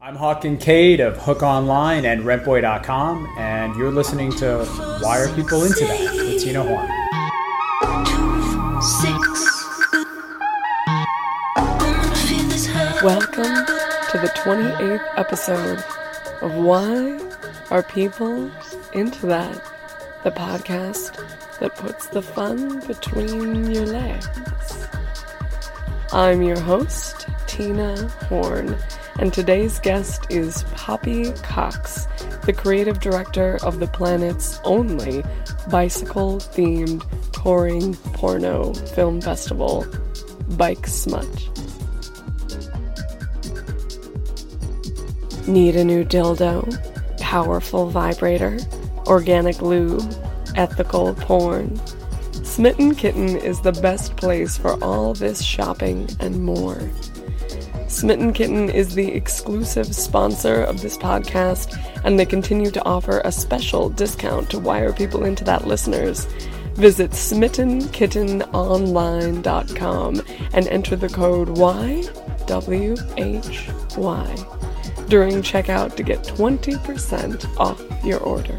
I'm Hawk Kincaid of Hook Online and RentBoy.com, and you're listening to Why Are People Into That with Tina Horn. Welcome to the 28th episode of Why Are People Into That? The podcast that puts the fun between your legs. I'm your host, Tina Horn, and today's guest is Poppy Cox, the creative director of the planet's only bicycle themed touring porno film festival, Bike Smut. Need a new dildo? Powerful vibrator? Organic lube? Ethical porn? Smitten Kitten is the best place for all this shopping and more. Smitten Kitten is the exclusive sponsor of this podcast, and they continue to offer a special discount to Wire People Into That listeners. Visit smittenkittenonline.com and enter the code YWHY during checkout to get 20% off your order.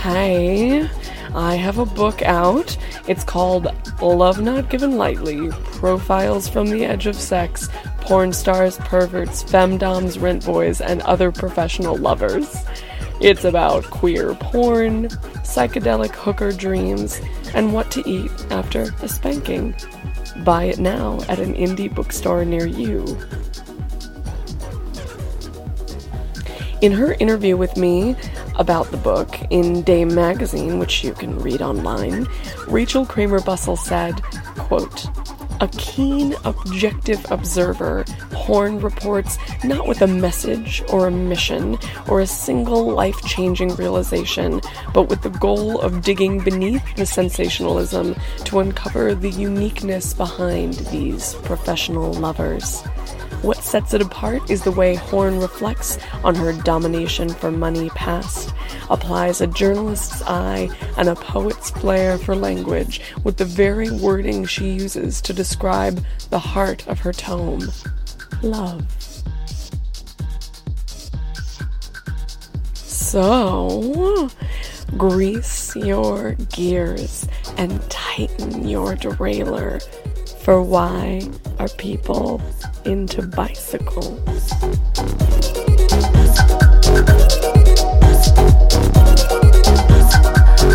Hi, I have a book out. It's called Love Not Given Lightly Profiles from the Edge of Sex, Porn Stars, Perverts, Femdoms, Rent Boys, and Other Professional Lovers. It's about queer porn, psychedelic hooker dreams, and what to eat after a spanking. Buy it now at an indie bookstore near you. In her interview with me about the book in Dame magazine, which you can read online, Rachel Kramer Bussel said, quote, a keen, objective observer, Horn reports not with a message or a mission or a single life changing realization, but with the goal of digging beneath the sensationalism to uncover the uniqueness behind these professional lovers. What sets it apart is the way Horn reflects on her domination for money past, applies a journalist's eye and a poet's flair for language with the very wording she uses to describe the heart of her tome love. So, grease your gears and tighten your derailleur. For why are people into bicycles?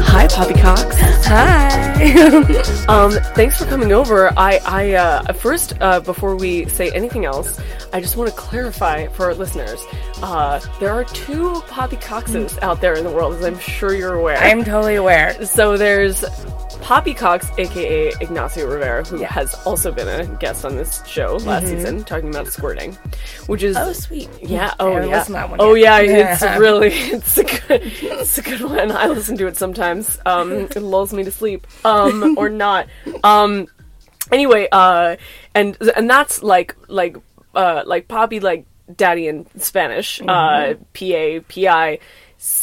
Hi, Poppy Cox. Hi. Um, thanks for coming over. I, I uh, first, uh, before we say anything else, I just want to clarify for our listeners. Uh, there are two Poppy Coxes out there in the world, as I'm sure you're aware. I'm totally aware. So there's Papi Coxxx, aka Ignacio Rivera, who has also been a guest on this show last season, talking about squirting, which is Oh, sweet. yeah, oh haven't yeah, listened to that one oh yeah, it's really it's a good it's a good one. I listen to it sometimes. Um, it lulls me to sleep, um, or not. Um, anyway, uh, and and that's like like uh like Poppy like daddy in Spanish, uh, P A P I.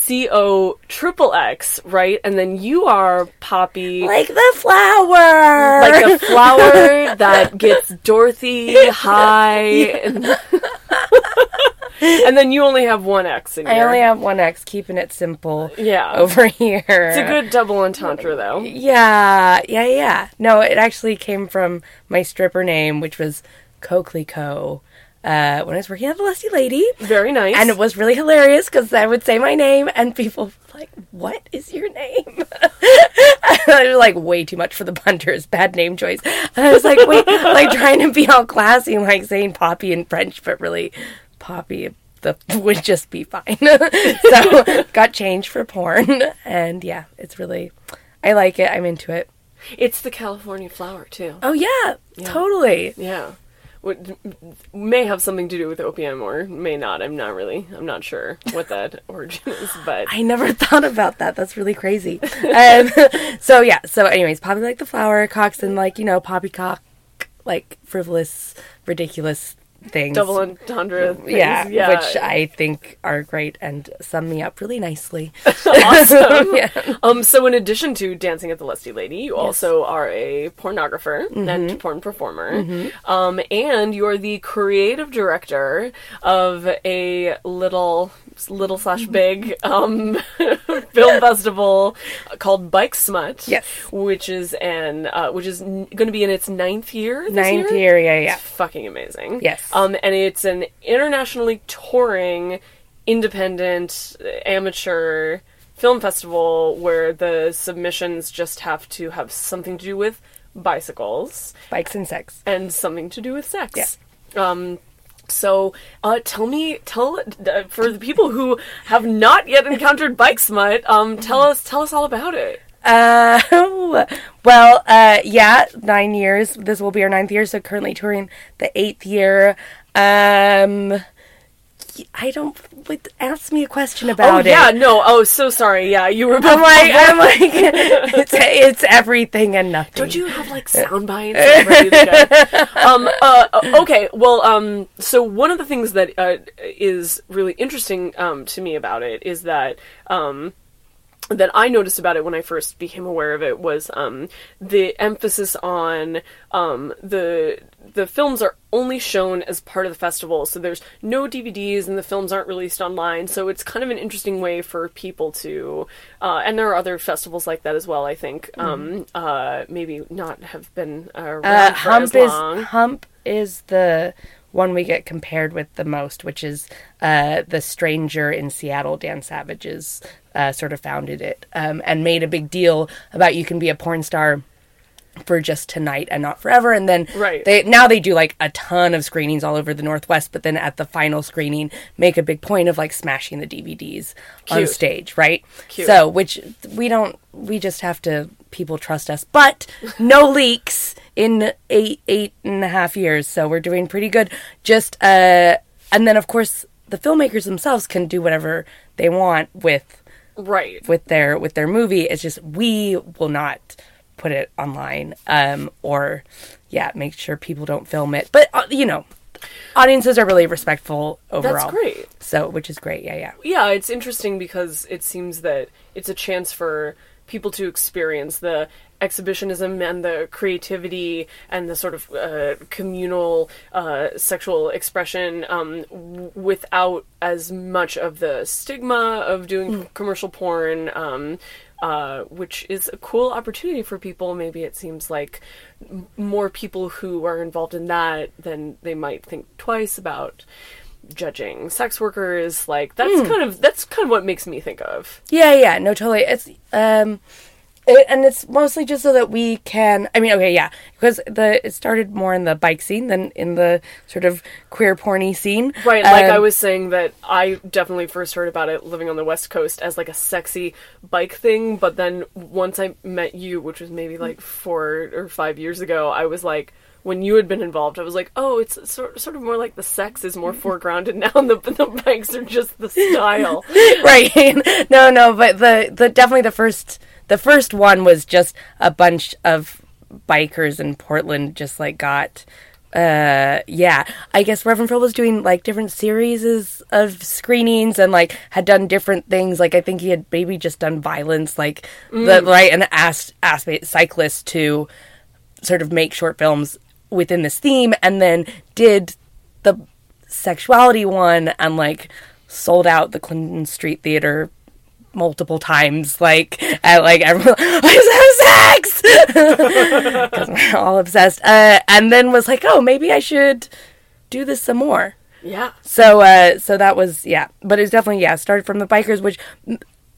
C O triple X, right? And then you are Poppy, Like the flower. like a flower that gets Dorothy high, and, and then you only have one X in here. I only have one X, keeping it simple yeah. over here. It's a good double entendre, though. Yeah, yeah, yeah. No, it actually came from my stripper name, which was Coquelicot. Uh, when I was working at the Lusty Lady. Very nice. And it was really hilarious because I would say my name and people like, "What is your name?" I was like, way too much for the punters. Bad name choice. And I was like, wait, like trying to be all classy, and like saying Poppy in French, but really, Poppy the would just be fine. so got changed for porn, and yeah, it's really, I like it. I'm into it. It's the California flower too. Oh yeah, totally. Yeah. What may have something to do with opium or may not. I'm not really. I'm not sure what that origin is, but I never thought about that. That's really crazy. um, so yeah. So anyways, Poppy like the flower, Coxon like you know poppycock, like frivolous, ridiculous things. double entendre. Things. yeah, yeah. which I think are great and sum me up really nicely. awesome. Yeah. Um, so in addition to dancing at the Lusty Lady, you also are a pornographer Mm-hmm. and porn performer. Um, and you're the creative director of a little little slash big um, film festival called Bike Smut. Yes. Which is an uh, which is n- going to be in its ninth year. this Ninth year, year, yeah, yeah. It's fucking amazing. Yes. Um, and it's an internationally touring, independent, amateur film festival where the submissions just have to have something to do with bicycles Bikes and sex. and something to do with sex. Um, so, uh, tell me, tell uh, for the people who have not yet encountered bike smut, um, tell us, tell us all about it. Uh, well, uh, yeah, nine years. This will be our ninth year, so currently touring the eighth year. Um, I don't. Ask me a question Oh about yeah, it. Yeah, no, oh so sorry, yeah, you were. I'm like, I'm like, it's, it's everything and nothing. Don't you have like sound bites? Um, uh, okay, well, um, so one of the things that uh, is really interesting um, to me about it is that um, that I noticed about it when I first became aware of it was um, the emphasis on um, the the films are only shown as part of the festival, so there's no DVDs and the films aren't released online. So it's kind of an interesting way for people to, uh, and there are other festivals like that as well. I think um, uh, maybe not have been around Uh, for Hump as is long. Hump is the one we get compared with the most, which is uh, the stranger in Seattle. Dan Savage's uh, sort of founded it um, and made a big deal about you can be a porn star for just tonight and not forever. And then Right. they now they do like a ton of screenings all over the Northwest, but then at the final screening, make a big point of like smashing the DVDs on stage, right? Cute. So, which we don't, we just have to people trust us, but no leaks in eight eight and a half years, so we're doing pretty good. Just uh, and then of course the filmmakers themselves can do whatever they want with right. with their with their movie. It's just we will not put it online um or yeah make sure people don't film it but uh, you know audiences are really respectful overall That's great. so which is great yeah yeah yeah, it's interesting because it seems that it's a chance for people to experience the exhibitionism and the creativity and the sort of uh, communal uh, sexual expression um, w- without as much of the stigma of doing commercial porn. Um, uh, which is a cool opportunity for people. Maybe it seems like m- more people who are involved in that than they might think twice about judging sex workers. Like that's kind of that's kind of what makes me think of. Yeah, yeah, no, totally. It's um, it, and it's mostly just so that we can. I mean, okay, yeah, because the it started more in the bike scene than in the sort of queer porny scene, Right, like I Um, was saying that I definitely first heard about it living on the West Coast as like a sexy bike thing, but then once I met you, which was maybe like four or five years ago, I was like, when you had been involved, I was like, oh, it's sort sort of more like the sex is more foregrounded now, and the the bikes are just the style. right? no, no, but the the definitely the first the first one was just a bunch of bikers in Portland just like got uh yeah i guess reverend phil was doing like different series of screenings and like had done different things like i think he had maybe just done violence like the right and asked asked cyclists to sort of make short films within this theme and then did the sexuality one and like sold out the Clinton Street Theater multiple times like at like everyone I have sex! Because we're all obsessed. Uh, and then was like oh maybe I should do this some more. Yeah, so uh so that was yeah. But it was definitely yeah started from the bikers which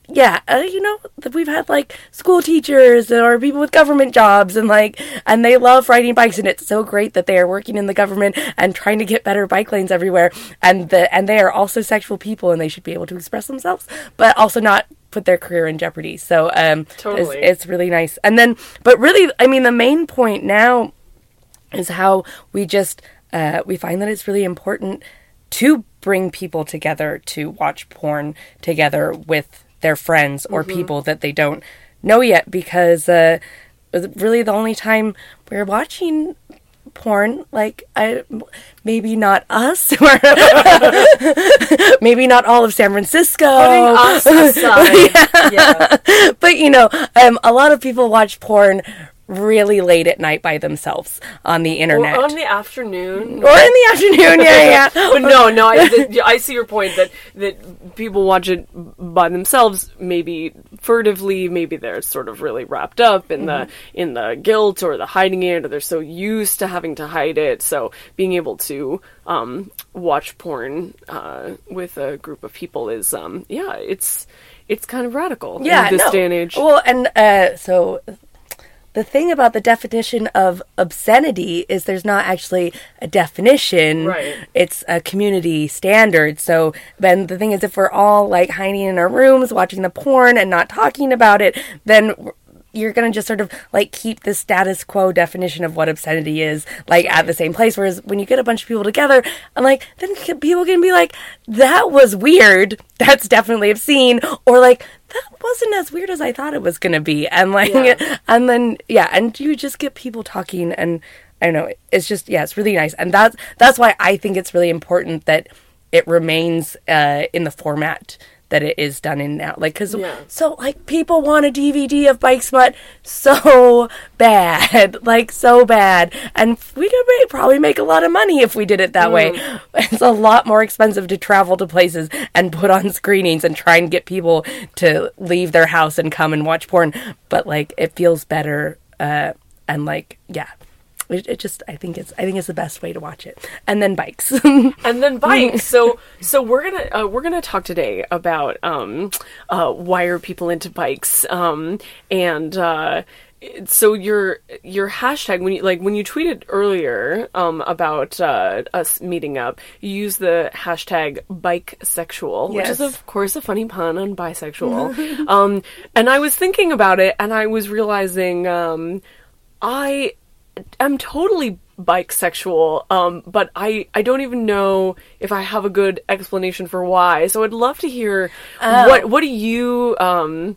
yeah, uh, you know, we've had like school teachers or people with government jobs and like, and they love riding bikes and it's so great that they are working in the government and trying to get better bike lanes everywhere. And the, and they are also sexual people and they should be able to express themselves, but also not put their career in jeopardy. So, um, Totally. it's, it's really nice. And then, but really, I mean, the main point now is how we just uh, we find that it's really important to bring people together to watch porn together with their friends or people that they don't know yet because uh, really the only time we're watching porn like I maybe not us maybe not all of San Francisco. Us aside, yeah. but you know, um, a lot of people watch porn really late at night by themselves on the internet. Or on the afternoon. Or in the afternoon, yeah, yeah. but no, no, I, I see your point that that people watch it by themselves, maybe furtively, maybe they're sort of really wrapped up in the in the guilt or the hiding it, or they're so used to having to hide it. So being able to um, watch porn uh, with a group of people is, um, yeah, it's it's kind of radical yeah, in this no. day and age. Well, and uh, so the thing about the definition of obscenity is there's not actually a definition. Right. It's a community standard. So then the thing is, if we're all like hiding in our rooms watching the porn and not talking about it, then you're gonna just sort of like keep the status quo definition of what obscenity is like at the same place. Whereas when you get a bunch of people together I'm like then people can be like that was weird. That's definitely obscene. Or like that wasn't as weird as i thought it was gonna be. And like Yeah. and then yeah and you just get people talking and i don't know it's just yeah it's really nice. And that's that's why i think it's really important that it remains uh, in the format that it is done in now like because Yeah. so like people want a DVD of Bike Smut so bad, like so bad, and we could probably make a lot of money if we did it that way. It's a lot more expensive to travel to places and put on screenings and try and get people to leave their house and come and watch porn. But like it feels better, uh, and like yeah. It, it just, I think it's, I think it's the best way to watch it. And then bikes. and then bikes. so so we're gonna uh, we're gonna talk today about um uh why are people into bikes um and uh so your your hashtag when you like when you tweeted earlier um about uh us meeting up you use the hashtag bike sexual which is of course a funny pun on bisexual um and i was thinking about it and i was realizing um i I'm totally bisexual, um, but I, I don't even know if I have a good explanation for why. So I'd love to hear what what do you um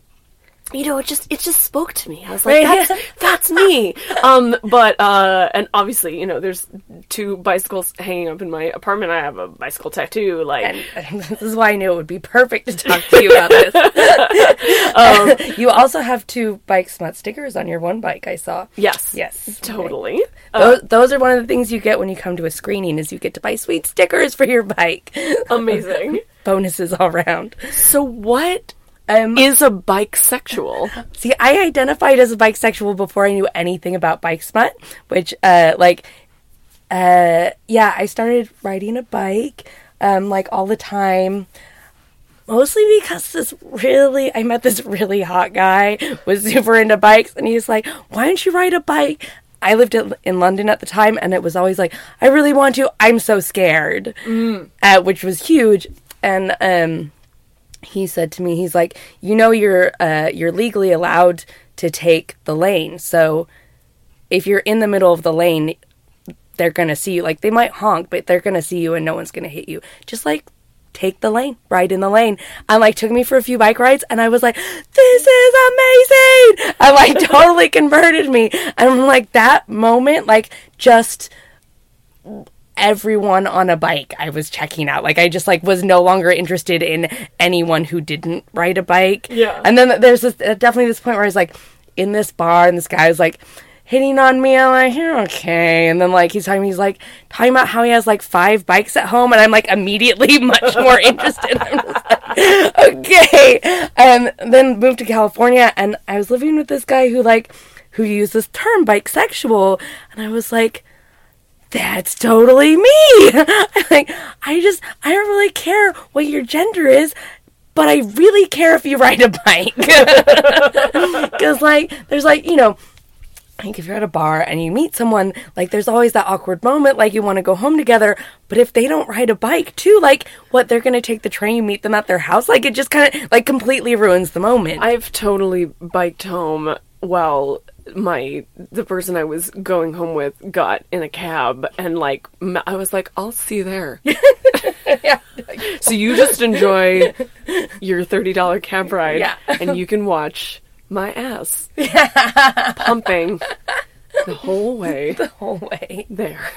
you know, it just it just spoke to me. I was like, Right. that's, that's me. Um, but uh, and obviously, you know, there's two bicycles hanging up in my apartment. I have a bicycle tattoo. Like, and, and this is why I knew it would be perfect to talk to you about this. Um, you also have two bike smut stickers on your one bike. I saw. yes, Yes, totally. Those, those are one of the things you get when you come to a screening. Is you get to buy sweet stickers for your bike. Amazing. Bonuses all around. so, what Um, is a bisexual? See, I identified as a bisexual before I knew anything about bike smut, which, uh, like, uh, yeah, I started riding a bike, um, like all the time. Mostly because this really, I met this really hot guy, was super into bikes, and he's like, why don't you ride a bike? I lived in, in London at the time, and it was always like, I really want to, I'm so scared, uh, which was huge. And, um, he said to me, he's like, you know, you're uh, you're legally allowed to take the lane. So if you're in the middle of the lane, they're gonna see you. Like they might honk, but they're gonna see you, and no one's gonna hit you. Just like take the lane, ride in the lane. And like took me for a few bike rides, and I was like, this is amazing. And like totally converted me. And I'm like that moment, like just everyone on a bike I was checking out. Like I just like was no longer interested in anyone who didn't ride a bike. Yeah. And then there's this uh, definitely this point where I was like in this bar and this guy was like hitting on me. I'm like, "Yeah, okay. And then like he's talking he's like talking about how he has like five bikes at home and I'm like immediately much more interested. I'm just like, okay. And then moved to California and I was living with this guy who like who used this term bisexual and I was like that's totally me. like, I just, I don't really care what your gender is. but I really care if you ride a bike. Because, like, there's like, you know, like if you're at a bar and you meet someone, like there's always that awkward moment, like you want to go home together. But if they don't ride a bike too, like what they're gonna take the train, you meet them at their house, like it just kind of like completely ruins the moment. I've totally biked home while my the person I was going home with got in a cab and like I was like I'll see you there. yeah. so you just enjoy your $30 cab ride Yeah. and you can watch my ass pumping the whole way the whole way. there.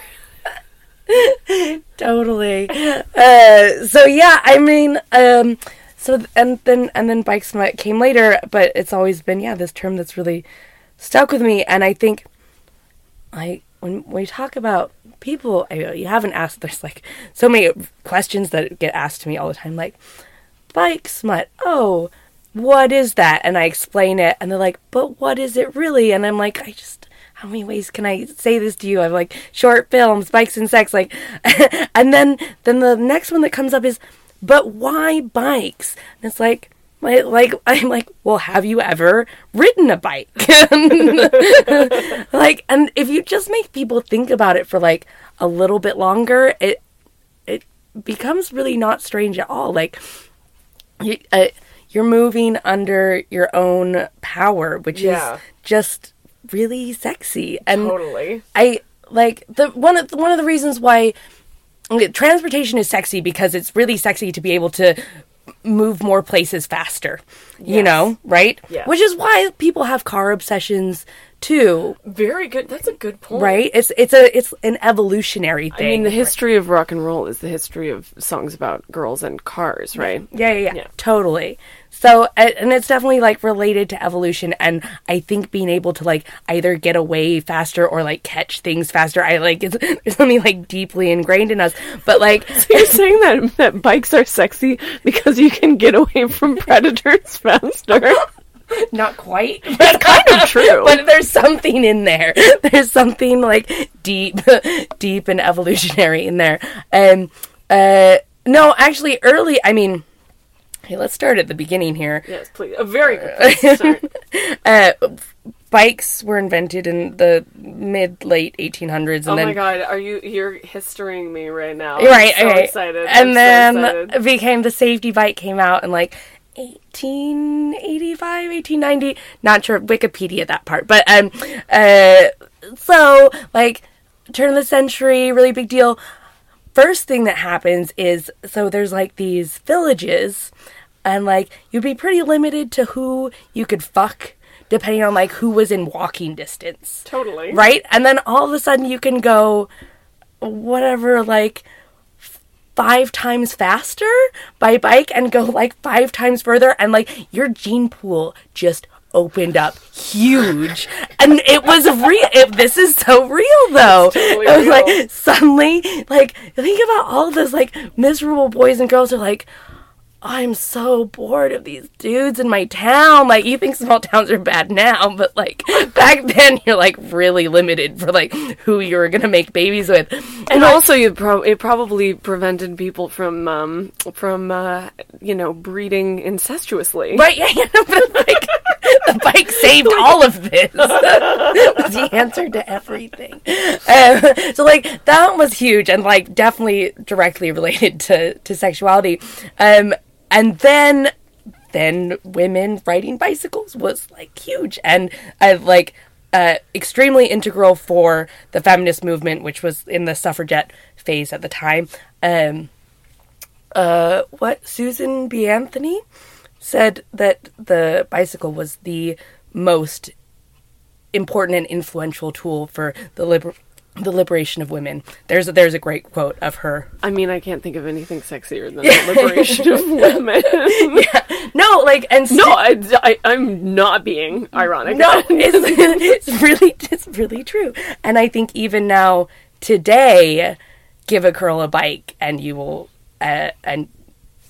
totally. Uh, so yeah, I mean, um, so and then and then bike smut came later, but it's always been yeah this term that's really stuck with me, and I think when when we talk about people, I, you haven't asked. There's like so many questions that get asked to me all the time, like bike smut. Oh, what is that? And I explain it, and they're like, but what is it really? And I'm like, I just how many ways can I say this to you? I'm like short films, bikes and sex, like, and then then the next one that comes up is, but why bikes? And it's like. Like, like I'm like, well, have you ever ridden a bike? like, and if you just make people think about it for like a little bit longer, it it becomes really not strange at all. Like, you, uh, you're moving under your own power, which Yeah. is just really sexy. And Totally. I like the one of the, one of the reasons why transportation is sexy because it's really sexy to be able to move more places faster. You Yes. know, right? Yes. Which is why people have car obsessions too, Very good. That's a good point. right? It's it's a it's an evolutionary thing. I mean, the history of rock and roll is the history of songs about girls and cars, right? Yeah, yeah, yeah, Yeah. totally. So, and it's definitely like related to evolution, and I think being able to like either get away faster or like catch things faster, I like it's there's something like deeply ingrained in us. But like, You're saying that that bikes are sexy because you can get away from predators faster. not quite, but kind of true. but there's something in there. There's something like deep, deep and evolutionary in there. And uh, no, actually, early. I mean, hey, let's start at the beginning here. yes, please. A very good place to start. uh, bikes were invented in the mid late 1800s and Oh then my god, are you you're historying me right now? right I'm so right. excited. and I'm then so excited. became the safety bike came out in like 1885 1890 not sure wikipedia that part but um uh so like turn of the century really big deal first thing that happens is so there's like these villages and like you'd be pretty limited to who you could fuck depending on like who was in walking distance totally. right and then all of a sudden you can go whatever like five times faster by bike and go like five times further and like your gene pool just opened up huge. And it was real. It, this is so real though. Totally it was real. like suddenly like think about all those like miserable boys and girls are like I'm so bored of these dudes in my town. Like, you think small towns are bad now, but like back then, you're like really limited for like who you were gonna make babies with. And also, you pro- it probably prevented people from um, from uh, you know breeding incestuously. Right, yeah, yeah, but like the bike saved all of this. was the answer to everything. Um, so like that was huge and like definitely directly related to to sexuality. Um, and then then women riding bicycles was like huge and uh, like uh, extremely integral for the feminist movement, which was in the suffragette phase at the time. Um, uh, what Susan B. Anthony said that the bicycle was the most important and influential tool for the liber- the liberation of women. There's a, there's a great quote of her. I mean, I can't think of anything sexier than the liberation of women. No, like and no, I, I, am not being ironic. no, it's, it's really it's really true. And I think even now today, give a girl a bike and you will uh, and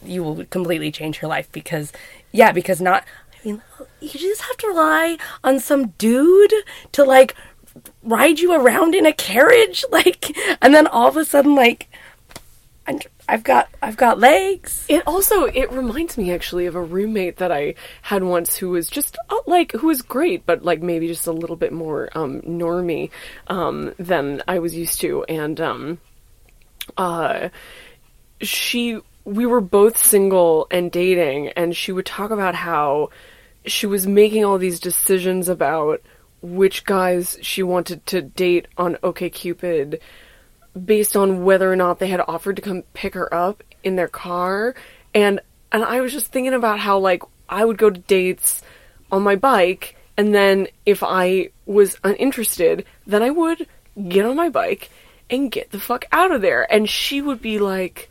you will completely change her life because yeah, because not I mean you just have to rely on some dude to like ride you around in a carriage like and then all of a sudden like and I've got I've got legs. It also it reminds me actually of a roommate that I had once who was just uh, like who was great, but like maybe just a little bit more um, normy um, than I was used to, and um, uh, she we were both single and dating, and she would talk about how she was making all these decisions about which guys she wanted to date on OkCupid based on whether or not they had offered to come pick her up in their car and and I was just thinking about how like I would go to dates on my bike and then if I was uninterested then I would get on my bike and get the fuck out of there and she would be like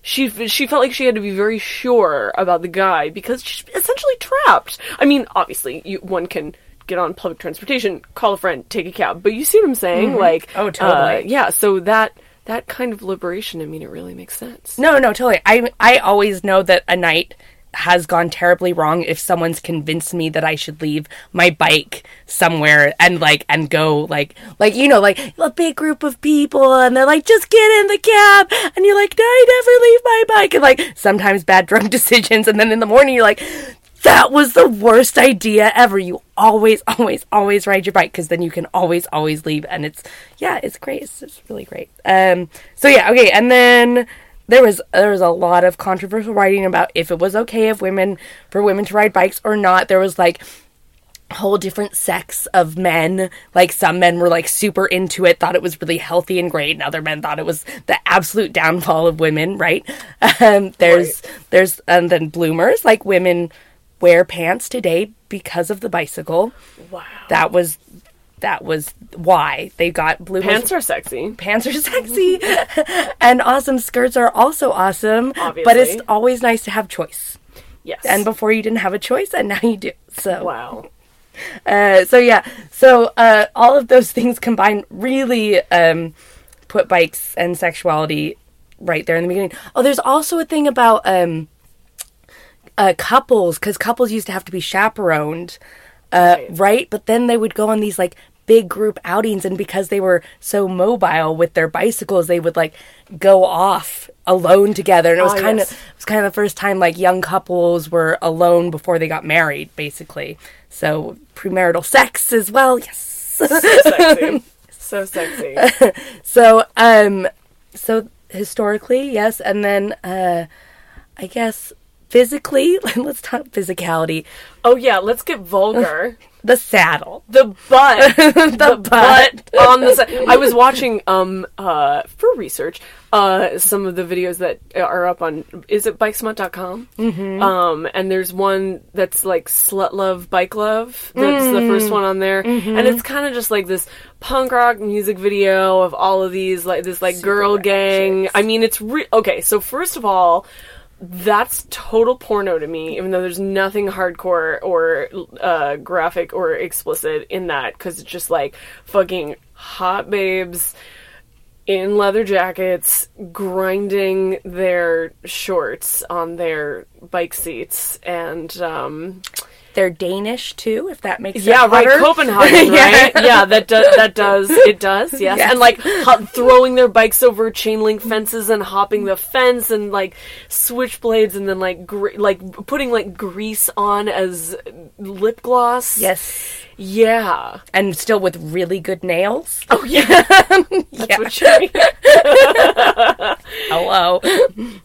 she she felt like she had to be very sure about the guy because she's essentially trapped. I mean, obviously, you, one can get on public transportation, call a friend, take a cab, but you see what I'm saying? Like, Oh, totally. uh, yeah. So that that kind of liberation, I mean, it really makes sense. No, no, totally. I I always know that a night has gone terribly wrong if someone's convinced me that I should leave my bike somewhere and like and go like like you know like a big group of people and they're like just get in the cab and you're like no, I never leave my bike and like sometimes bad drunk decisions and then in the morning you're like that was the worst idea ever. You always, always, always ride your bike because then you can always, always leave, and it's yeah, it's great. It's, it's really great. Um, so yeah, okay, and then there was there was a lot of controversial writing about if it was okay if women for women to ride bikes or not. There was like whole different sects of men. Like some men were like super into it, thought it was really healthy and great, and other men thought it was the absolute downfall of women. Right? Um, there's there's and then bloomers like women wear pants today because of the bicycle. Wow. That was that was why they got blue Pants are sexy. Pants are sexy, and awesome skirts are also awesome. Obviously. But it's always nice to have choice. Yes. And before you didn't have a choice, and now you do. So wow. uh, so yeah, so uh, all of those things combined really um, put bikes and sexuality right there in the beginning. Oh, there's also a thing about um, uh, couples because couples used to have to be chaperoned, uh, Right. right. But then they would go on these like big group outings, and because they were so mobile with their bicycles, they would like go off alone together, and it was Ah, kind yes. of it was kind of the first time like young couples were alone before they got married, basically. So premarital sex as well, yes. sexy. so sexy. So um, so historically, yes, and then uh, I guess physically, let's talk physicality. Oh yeah, let's get vulgar. The saddle. the butt the, butt. butt on the side. I was watching um uh for research uh some of the videos that are up on is it bikesmut.com mm-hmm. um and there's one that's like slut love bike love that's the first one on there and it's kind of just like this punk rock music video of all of these like this like girl gang i mean it's re- okay so first of all that's total porno to me, even though there's nothing hardcore or uh, graphic or explicit in that, because it's just like fucking hot babes in leather jackets grinding their shorts on their bike seats and um They're Danish too, if that makes sense. yeah right. Copenhagen right? Yeah that does that does. It does yes, Yes. and like ho- throwing their bikes over chain link fences and hopping the fence and like switchblades and then like like putting like grease on as lip gloss. Yes, yeah. And still with really good nails. oh yeah. That's mean. Hello,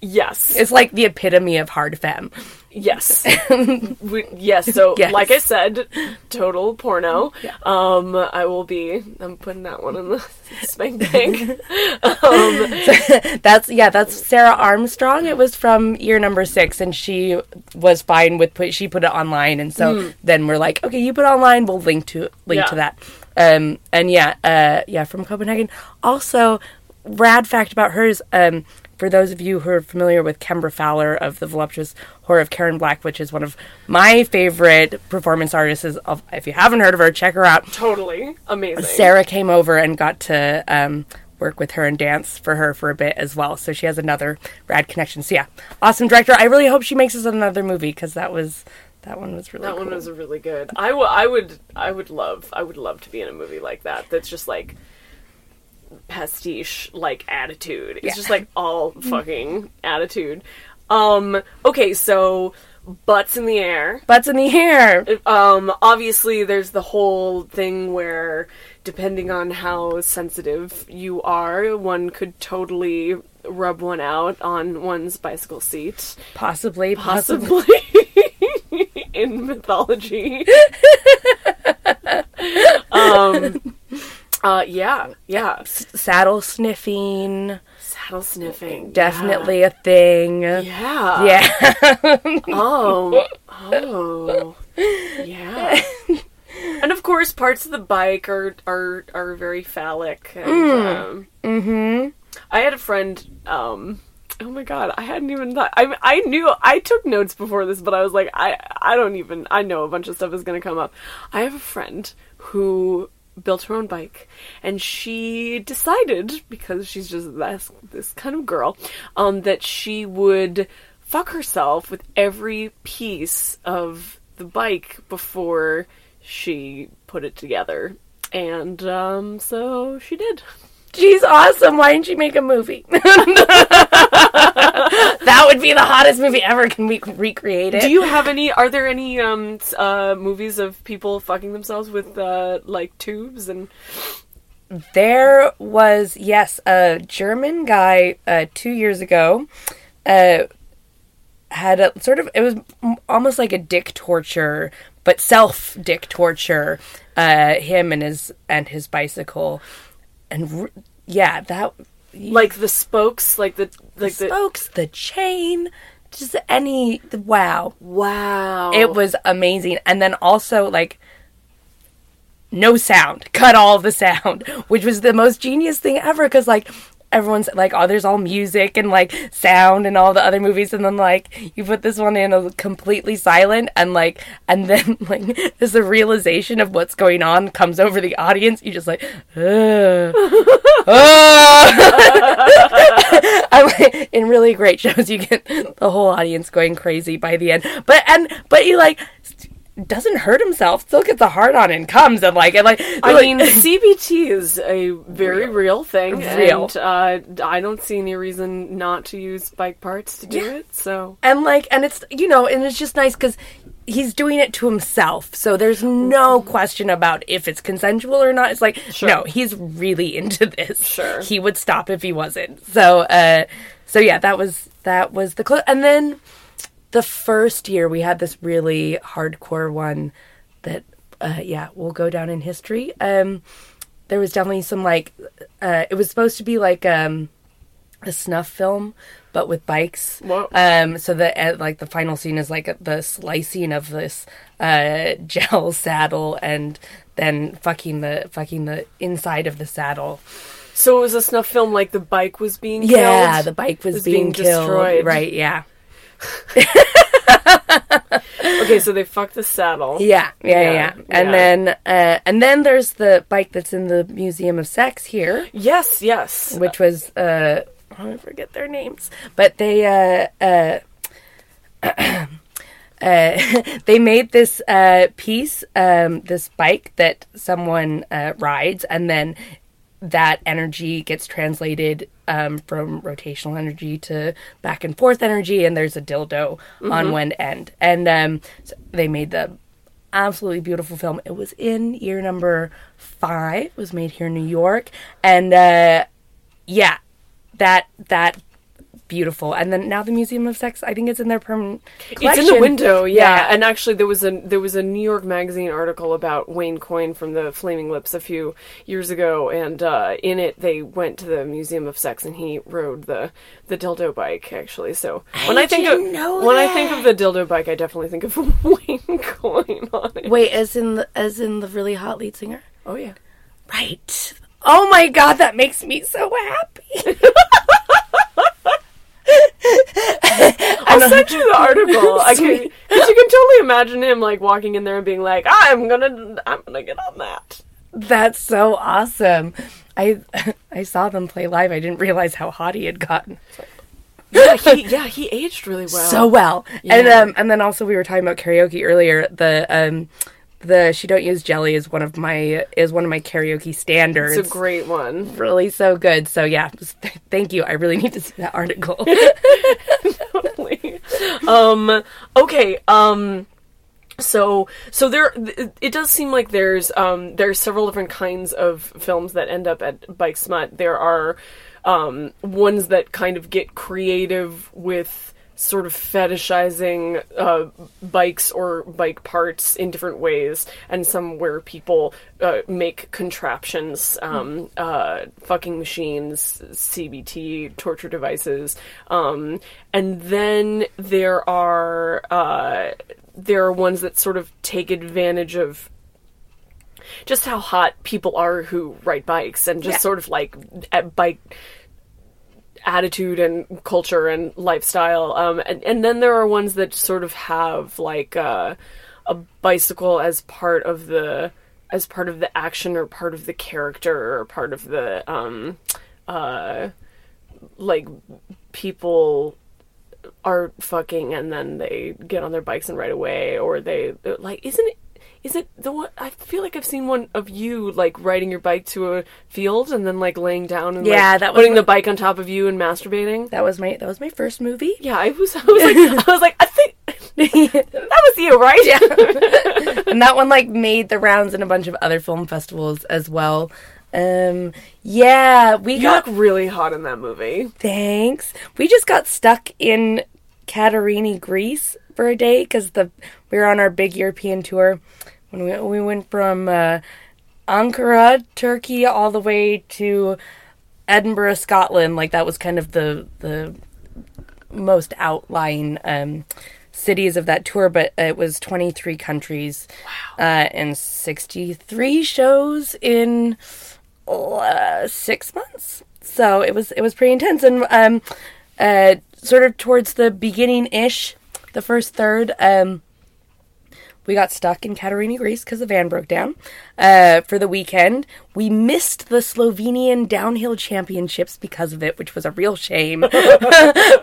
yes. It's like the epitome of hard femme. Yes. we, yes. So, Yes. like I said, total porno. Um, I will be. I'm putting that one in the spank bank. um, That's yeah, that's Sarah Armstrong. It was from year number six, and she was fine with put. She put it online, and so then we're like, okay, you put it online. We'll link to link Yeah. to that. Um, and yeah, uh, yeah, from Copenhagen. Also, rad fact about hers. Um, for those of you who are familiar with Kembra Pfahler of the voluptuous horror of Karen Black, which is one of my favorite performance artists. Of if you haven't heard of her, check her out. totally amazing. Sarah came over and got to um, work with her and dance for her for a bit as well. So she has another rad connection. So yeah, awesome director. I really hope she makes us another movie because that was that one was really that cool. one was really good. I, w- I would. I would love. I would love to be in a movie like that. That's just like pastiche like attitude. It's Yeah. just like all fucking attitude. Um okay, so butts in the air. Butts in the air. Um obviously there's the whole thing where depending on how sensitive you are, one could totally rub one out on one's bicycle seat. Possibly, possibly. Possibly in mythology. um uh yeah, yeah. Saddle sniffing. Saddle sniffing. Definitely a thing. Yeah. Yeah. Oh. Oh. Yeah. And of course, parts of the bike are are are very phallic. And, um, mm-hmm. I had a friend. Um, oh my god, I hadn't even thought. I I knew I took notes before this, but I was like, I I don't even. I know a bunch of stuff is gonna come up. I have a friend who built her own bike, and she decided because she's just this this kind of girl, um, that she would fuck herself with every piece of the bike before she put it together. And um, so she did. She's awesome. Why didn't you make a movie? that would be the hottest movie ever. Can we recreate it? Do you have any? Are there any um uh movies of people fucking themselves with uh like tubes and? There was yes, a German guy uh, two years ago. Uh, had a sort of it was m- almost like a dick torture, but self dick torture. Uh, him and his and his bicycle, and r- yeah, that like the spokes, like the like the spokes, the chain, just any wow. wow. It was amazing. And then also like no sound. Cut all the sound, which was the most genius thing ever cuz like everyone's like oh there's all music and like sound and all the other movies and then like you put this one in a completely silent and like and then like as the realization of what's going on comes over the audience you just like Ugh. Oh. I'm like, in really great shows, you get the whole audience going crazy by the end. But and but you like doesn't hurt himself, still gets a hard on and comes and like and like. I like- mean, CBT is a very real, thing, Real. and uh, I don't see any reason not to use bike parts to do it. So and like and it's you know and it's just nice because he's doing it to himself so there's no question about if it's consensual or not it's like no he's really into this Sure. he would stop if he wasn't so uh so yeah that was that was the clo- and then the first year we had this really hardcore one that uh yeah will go down in history. Um there was definitely some like uh it was supposed to be like um a snuff film but with bikes. Um so the uh, like the final scene is like the slicing of this uh gel saddle and then fucking the fucking the inside of the saddle. So it was a snuff film, like the bike was being yeah killed? the bike was, was being, being killed. destroyed. right yeah Okay, so they fucked the saddle. yeah yeah yeah, Yeah, and yeah. then uh and then there's the bike that's in the museum of sex here Yes, yes. which was uh I forget their names, but they uh uh uh they made this uh piece um this bike that someone uh rides and then that energy gets translated um, from rotational energy to back and forth energy, and there's a dildo on one end. And um, so they made the absolutely beautiful film. It was in year number five. It was made here in New York, and uh, yeah, that that beautiful. And then now the Museum of Sex, I think it's in their permanent. It's in the window, yeah. Yeah. And actually, there was a there was a New York Magazine article about Wayne Coyne from the Flaming Lips a few years ago, and uh, in it they went to the Museum of Sex and he rode the the dildo bike. Actually, so when I, think didn't of when I think of the dildo bike, I definitely think of Wayne Coyne on it. Wait, as in the, as in the really hot lead singer. Oh yeah. Right. Oh my god, that makes me so happy. I'll send you the article. I can, cause you can totally imagine him like walking in there and being like, "I'm gonna, I'm gonna get on that." That's so awesome. I I saw them play live. I didn't realize how hot he had gotten Yeah, he, yeah, he aged really well. so well. And um and then also we were talking about karaoke earlier. The um the she don't use jelly is one of my is one of my karaoke standards. It's a great one. really so good. So yeah, thank you. I really need to see that article. um okay um so so there it does seem like there's um there's several different kinds of films that end up at bike smut there are um ones that kind of get creative with sort of fetishizing uh, bikes or bike parts in different ways, and some where people uh, make contraptions, um, uh, fucking machines, CBT, torture devices, um, and then there are uh, there are ones that sort of take advantage of just how hot people are who ride bikes and just Yeah. sort of like at bike attitude and culture and lifestyle. Um, and, and then there are ones that sort of have like uh, a bicycle as part of the as part of the action or part of the character or part of the um, uh, like people are fucking and then they get on their bikes and ride away or they like isn't it is it the one I feel like I've seen one of you like riding your bike to a field and then like laying down and Yeah, like, that was putting my- the bike on top of you and masturbating. that was my that was my first movie. Yeah, I was I was like I was like I think that was you, right? Yeah. and that one like made the rounds in a bunch of other film festivals as well. Um, yeah, we You got really hot in that movie. thanks. We just got stuck in Katerini, Greece for a day because the we were on our big European tour when we we went from uh, Ankara, Turkey, all the way to Edinburgh, Scotland. Like that was kind of the the most outlying um, cities of that tour, but it was 23 countries uh, and 63 shows in uh, six months. So it was it was pretty intense, and um, uh, sort of towards the beginning ish, the first third. Um, we got stuck in Katerini, Greece because the van broke down uh, for the weekend. We missed the Slovenian downhill championships because of it, which was a real shame.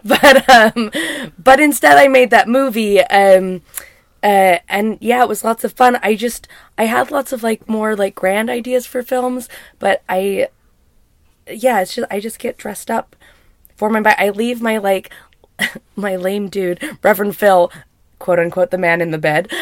but um, but instead, I made that movie. Um, uh, and yeah, it was lots of fun. I just I had lots of like more like grand ideas for films, but I yeah, it's just I just get dressed up for my. I leave my like my lame dude, Reverend Phil, quote unquote, the man in the bed.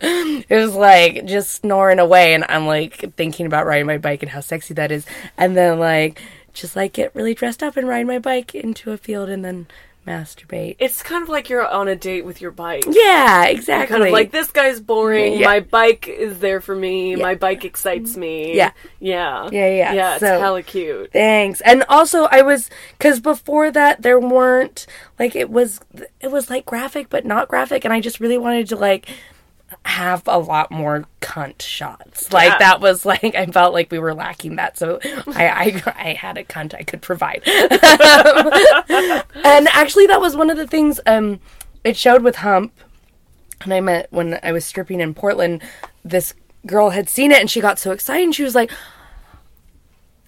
it was like just snoring away, and I'm like thinking about riding my bike and how sexy that is, and then like just like get really dressed up and ride my bike into a field and then masturbate. It's kind of like you're on a date with your bike. Yeah, exactly. Kind of like this guy's boring. Yeah. My bike is there for me. My bike excites me. Yeah. yeah, Yeah, yeah. yeah. It's So- hella cute. Thanks. And also I was cuz before that there weren't like it was it was like graphic but not graphic and I just really wanted to like have a lot more cunt shots. Like Yeah. that was like I felt like we were lacking that. So I I, I had a cunt I could provide. and actually that was one of the things um it showed with Hump and I met when I was stripping in Portland this girl had seen it and she got so excited and she was like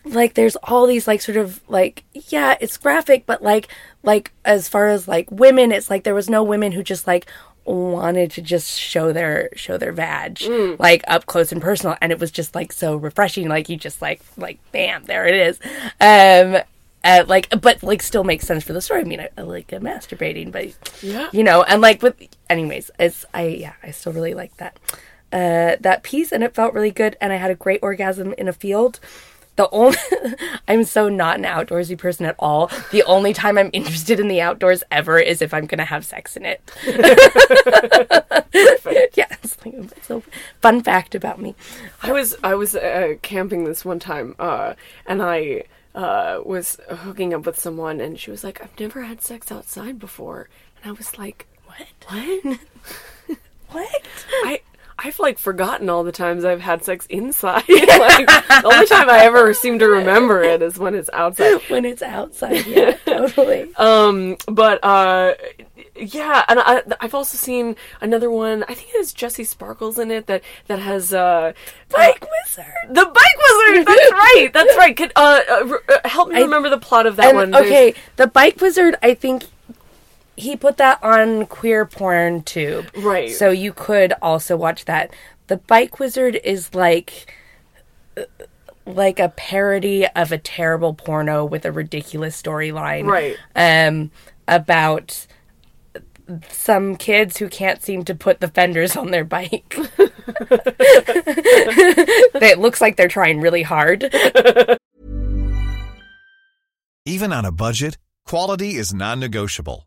like there's all these like sort of like yeah it's graphic but like like as far as like women it's like there was no women who just like wanted to just show their show their vag like up close and personal and it was just like so refreshing like you just like like bam there it is. Um uh, like but like still makes sense for the story. I mean i, I like uh, masturbating but Yeah. you know and like with anyways it's i yeah i still really like that. Uh that piece and it felt really good and i had a great orgasm in a field the only i'm so not an outdoorsy person at all the only time i'm interested in the outdoors ever is if i'm gonna have sex in it yeah it's like it's a fun fact about me I was I was uh, camping this one time, uh, and I uh, was hooking up with someone, and she was like, "I've never had sex outside before," and I was like, "What? What? what I." I've like forgotten all the times I've had sex inside. like the only time I ever seem to remember it is when it's outside. when it's outside yeah totally Um, but uh, yeah, and I, I've also seen another one. I think it has Jesse Sparkles in it that that has uh, bike wizard the bike wizard. That's right. That's right. Could, uh, uh, r- uh, help me I- remember the plot of that one. There's- okay the bike wizard i think he put that on queer porn tube. Right. So you could also watch that. The Bike Wizard is like like a parody of a terrible porno with a ridiculous storyline. Right. Um about some kids who can't seem to put the fenders on their bike. it looks like they're trying really hard. Even on a budget, quality is non-negotiable.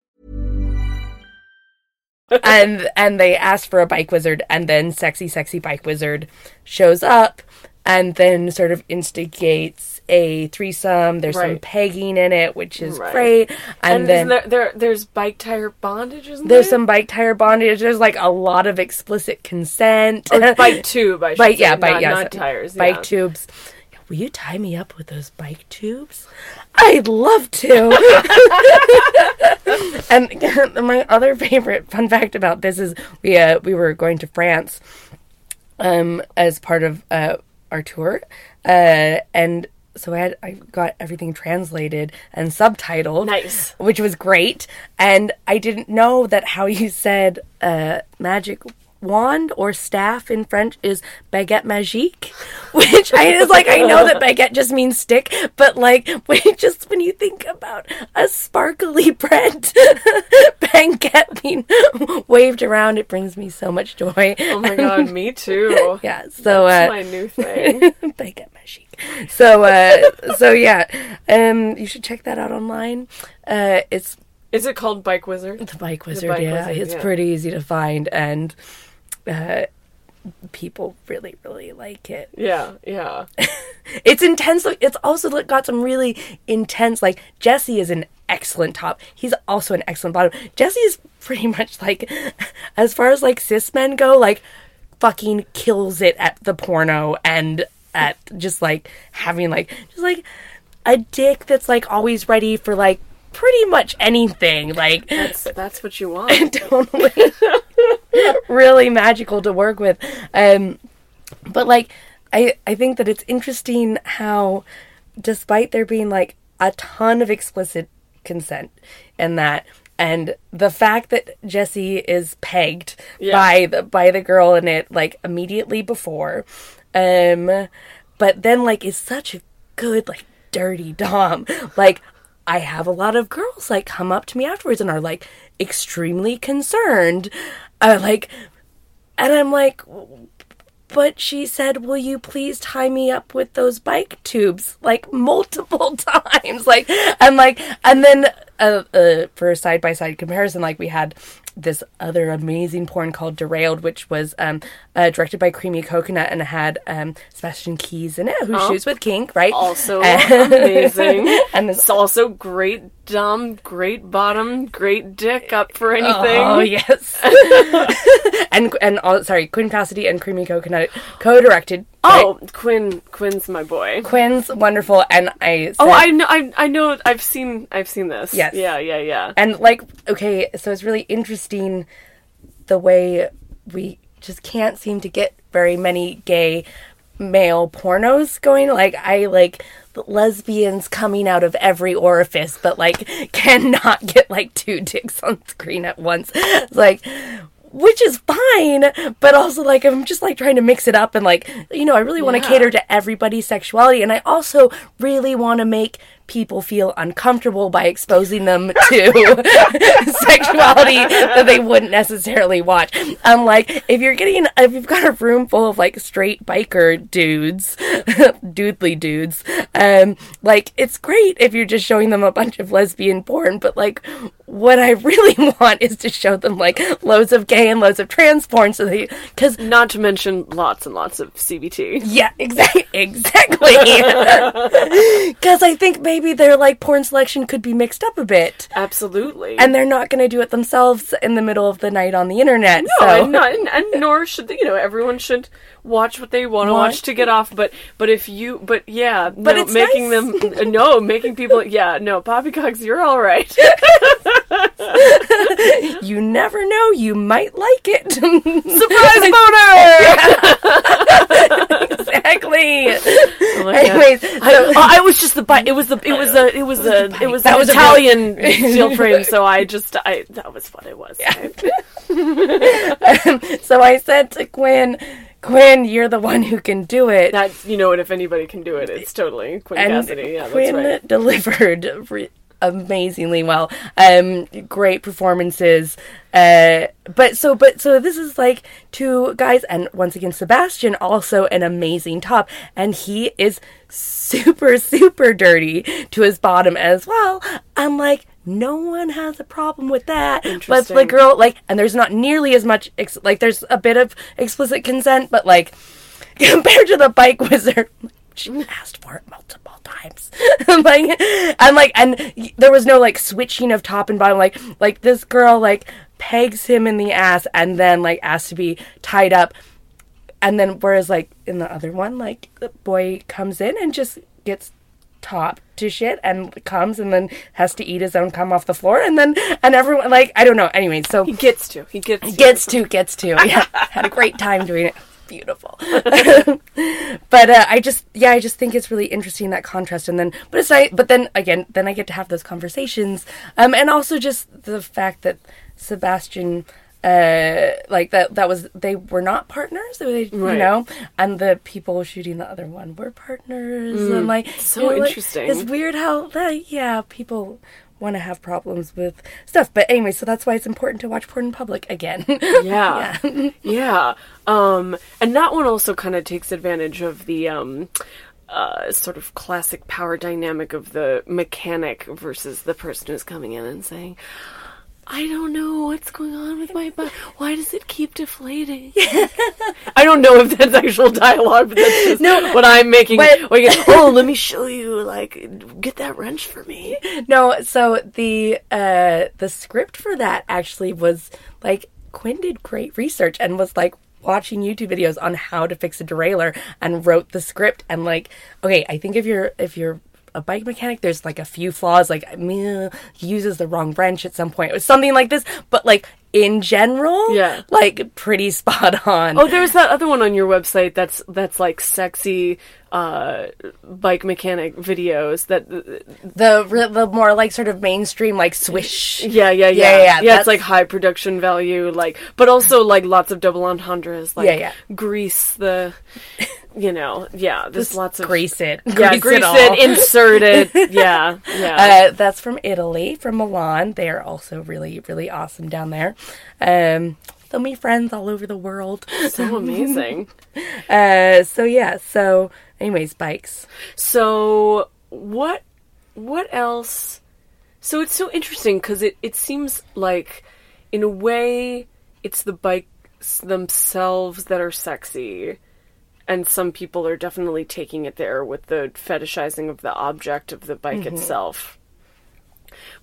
And and they ask for a bike wizard and then sexy sexy bike wizard shows up and then sort of instigates a threesome there's some pegging in it which is Right. great and, And, then isn't there, there there's bike tire bondage, isn't there's there? some bike tire bondage there's like a lot of explicit consent or bike tube, I should bike say, yeah bike not, yeah, not tires. bike yeah. tubes will you tie me up with those bike tubes i'd love to and my other favorite fun fact about this is we uh, we were going to france um as part of uh our tour uh and so I had I got everything translated and subtitled. Nice. Which was great. And I didn't know that how you said uh magic wand or staff in French is baguette magique, which I is like I know that baguette just means stick, but like when just when you think about a sparkly bread baguette being waved around, it brings me so much joy. Oh my god, me too. Yeah, so That's uh, my new thing. baguette magique. So uh, so yeah, um, you should check that out online. Uh, it's Is it called Bike Wizard? the Bike Wizard. Bike yeah, Wizard, it's yeah. pretty easy to find, and uh, people really really like it. Yeah, yeah. It's intense. It's also got some really intense. Like Jesse is an excellent top. He's also an excellent bottom. Jesse is pretty much like, as far as like cis men go, like fucking kills it at the porno and at just like having like just like a dick that's like always ready for like pretty much anything. Like That's that's what you want. totally really magical to work with. Um, but like, I I think that it's interesting how, despite there being like a ton of explicit consent in that, and the fact that Jesse is pegged Yeah. by the by the girl in it like immediately before, um, but then like is such a good like dirty dom like. I have a lot of girls like come up to me afterwards and are like extremely concerned. Uh, like, and I'm like, but she said, Will you please tie me up with those bike tubes? Like, multiple times. Like, and like, and then uh, uh, for a side by side comparison, like, we had this other amazing porn called Derailed, which was um, uh, directed by Creamy Coconut and had um, Sebastian Keys in it, who shoots with Kink, right? Also amazing. and it's It's also great dumb, great bottom, great dick up for anything. Oh yes, and and all, sorry, Quinn Cassidy and Creamy Coconut co-directed. Oh, Quinn Quinn's my boy. Quinn's wonderful, and I. Oh, said, Oh, I know, I, I know. I've seen, I've seen this. Yes. Yeah, yeah, yeah. and like okay, so it's really interesting the way we just can't seem to get very many gay male pornos going. Like I like lesbians coming out of every orifice, but like cannot get like two dicks on screen at once. It's like which is fine, but also like I'm just like trying to mix it up and like you know I really want to Yeah. cater to everybody's sexuality, and I also really want to make people feel uncomfortable by exposing them to sexuality that they wouldn't necessarily watch. Um, like if you're getting if you've got a room full of like straight biker dudes, doodly dudes, um, like it's great if you're just showing them a bunch of lesbian porn, but like what I really want is to show them like loads of gay and loads of trans porn, so they because Not to mention lots and lots of CBT. yeah, exactly, exactly. Because I think maybe their like porn selection could be mixed up a bit, Absolutely. and they're not going to do it themselves in the middle of the night on the internet. No, so and, not, and, and nor should they, you know everyone should watch what they want to watch to get off. But but if you but yeah, But no, it's making nice. them no making people yeah no poppycocks you're all right. you never know, you might like it. Surprise boner! Exactly. Oh. Anyways, I, oh, I was just the bite. It was the it was the it was the it was That the was a Italian steel frame. So I just I that was what it was. Yeah. Um, so I said to Quinn, Quinn, you're the one who can do it. That's you know what if anybody can do it, it's totally Quinn and Cassidy. Yeah, Quinn that's right. delivered re- amazingly well. Um, great performances. Uh, but so, but so this is like two guys, and once again, Sebastian also an amazing top, and he is super, super dirty to his bottom as well. I'm like. No one has a problem with that, but the girl like, and there's not nearly as much ex- like. There's a bit of explicit consent, but like compared to the bike wizard, she asked for it multiple times. like, and like, and there was no like switching of top and bottom. Like, like this girl like pegs him in the ass and then like asks to be tied up. And then, whereas like in the other one, like the boy comes in and just gets top to shit and comes and then has to eat his own cum off the floor and then and everyone like I don't know. Anyway, so He gets to. He gets. To. gets to gets to yeah had a great time doing it beautiful. But uh, i just yeah i just think it's really interesting that contrast and then but it's nice but then again then i get to have those conversations. Um and also just the fact that sebastian uh like that that was they were not partners they, you know and the people shooting the other one were partners and like so you know, like, interesting. it's weird how that yeah people want to have problems with stuff but anyway so that's why it's important to watch porn in public again Yeah. yeah. Um, and that one also kind of takes advantage of the um, uh, sort of classic power dynamic of the mechanic versus the person who's coming in and saying, I don't know what's going on with my butt. Why does it keep deflating? I don't know if that's actual dialogue, but that's just No, what I'm making. but- Like, oh, let me show you. Like, get that wrench for me. No, so the uh the script for that actually was like Quinn did great research and was like watching YouTube videos on how to fix a derailleur and wrote the script and like okay, I think if you're if you're a bike mechanic, there's like a few flaws, like meh, he uses the wrong wrench at some point, or something like this. But like in general, Yeah. like pretty spot on. Oh, there's that other one on your website that's that's like sexy uh, bike mechanic videos. That the re- the more like sort of mainstream like swish. yeah, yeah, yeah, Yeah, yeah, yeah. it's like high production value, like, but also like lots of double entendres, like Yeah, yeah. grease the, you know, yeah. There's lots of Grease it, yeah, grease all. it, insert it, yeah, yeah. Uh, that's from Italy, from Milan. They are also really, really awesome down there. Um, so many friends all over the world. so amazing. Uh, so yeah. So, anyways, bikes. So what what else? So it's so interesting because it it seems like in a way it's the bikes themselves that are sexy and some people are definitely taking it there with the fetishizing of the object of the bike itself.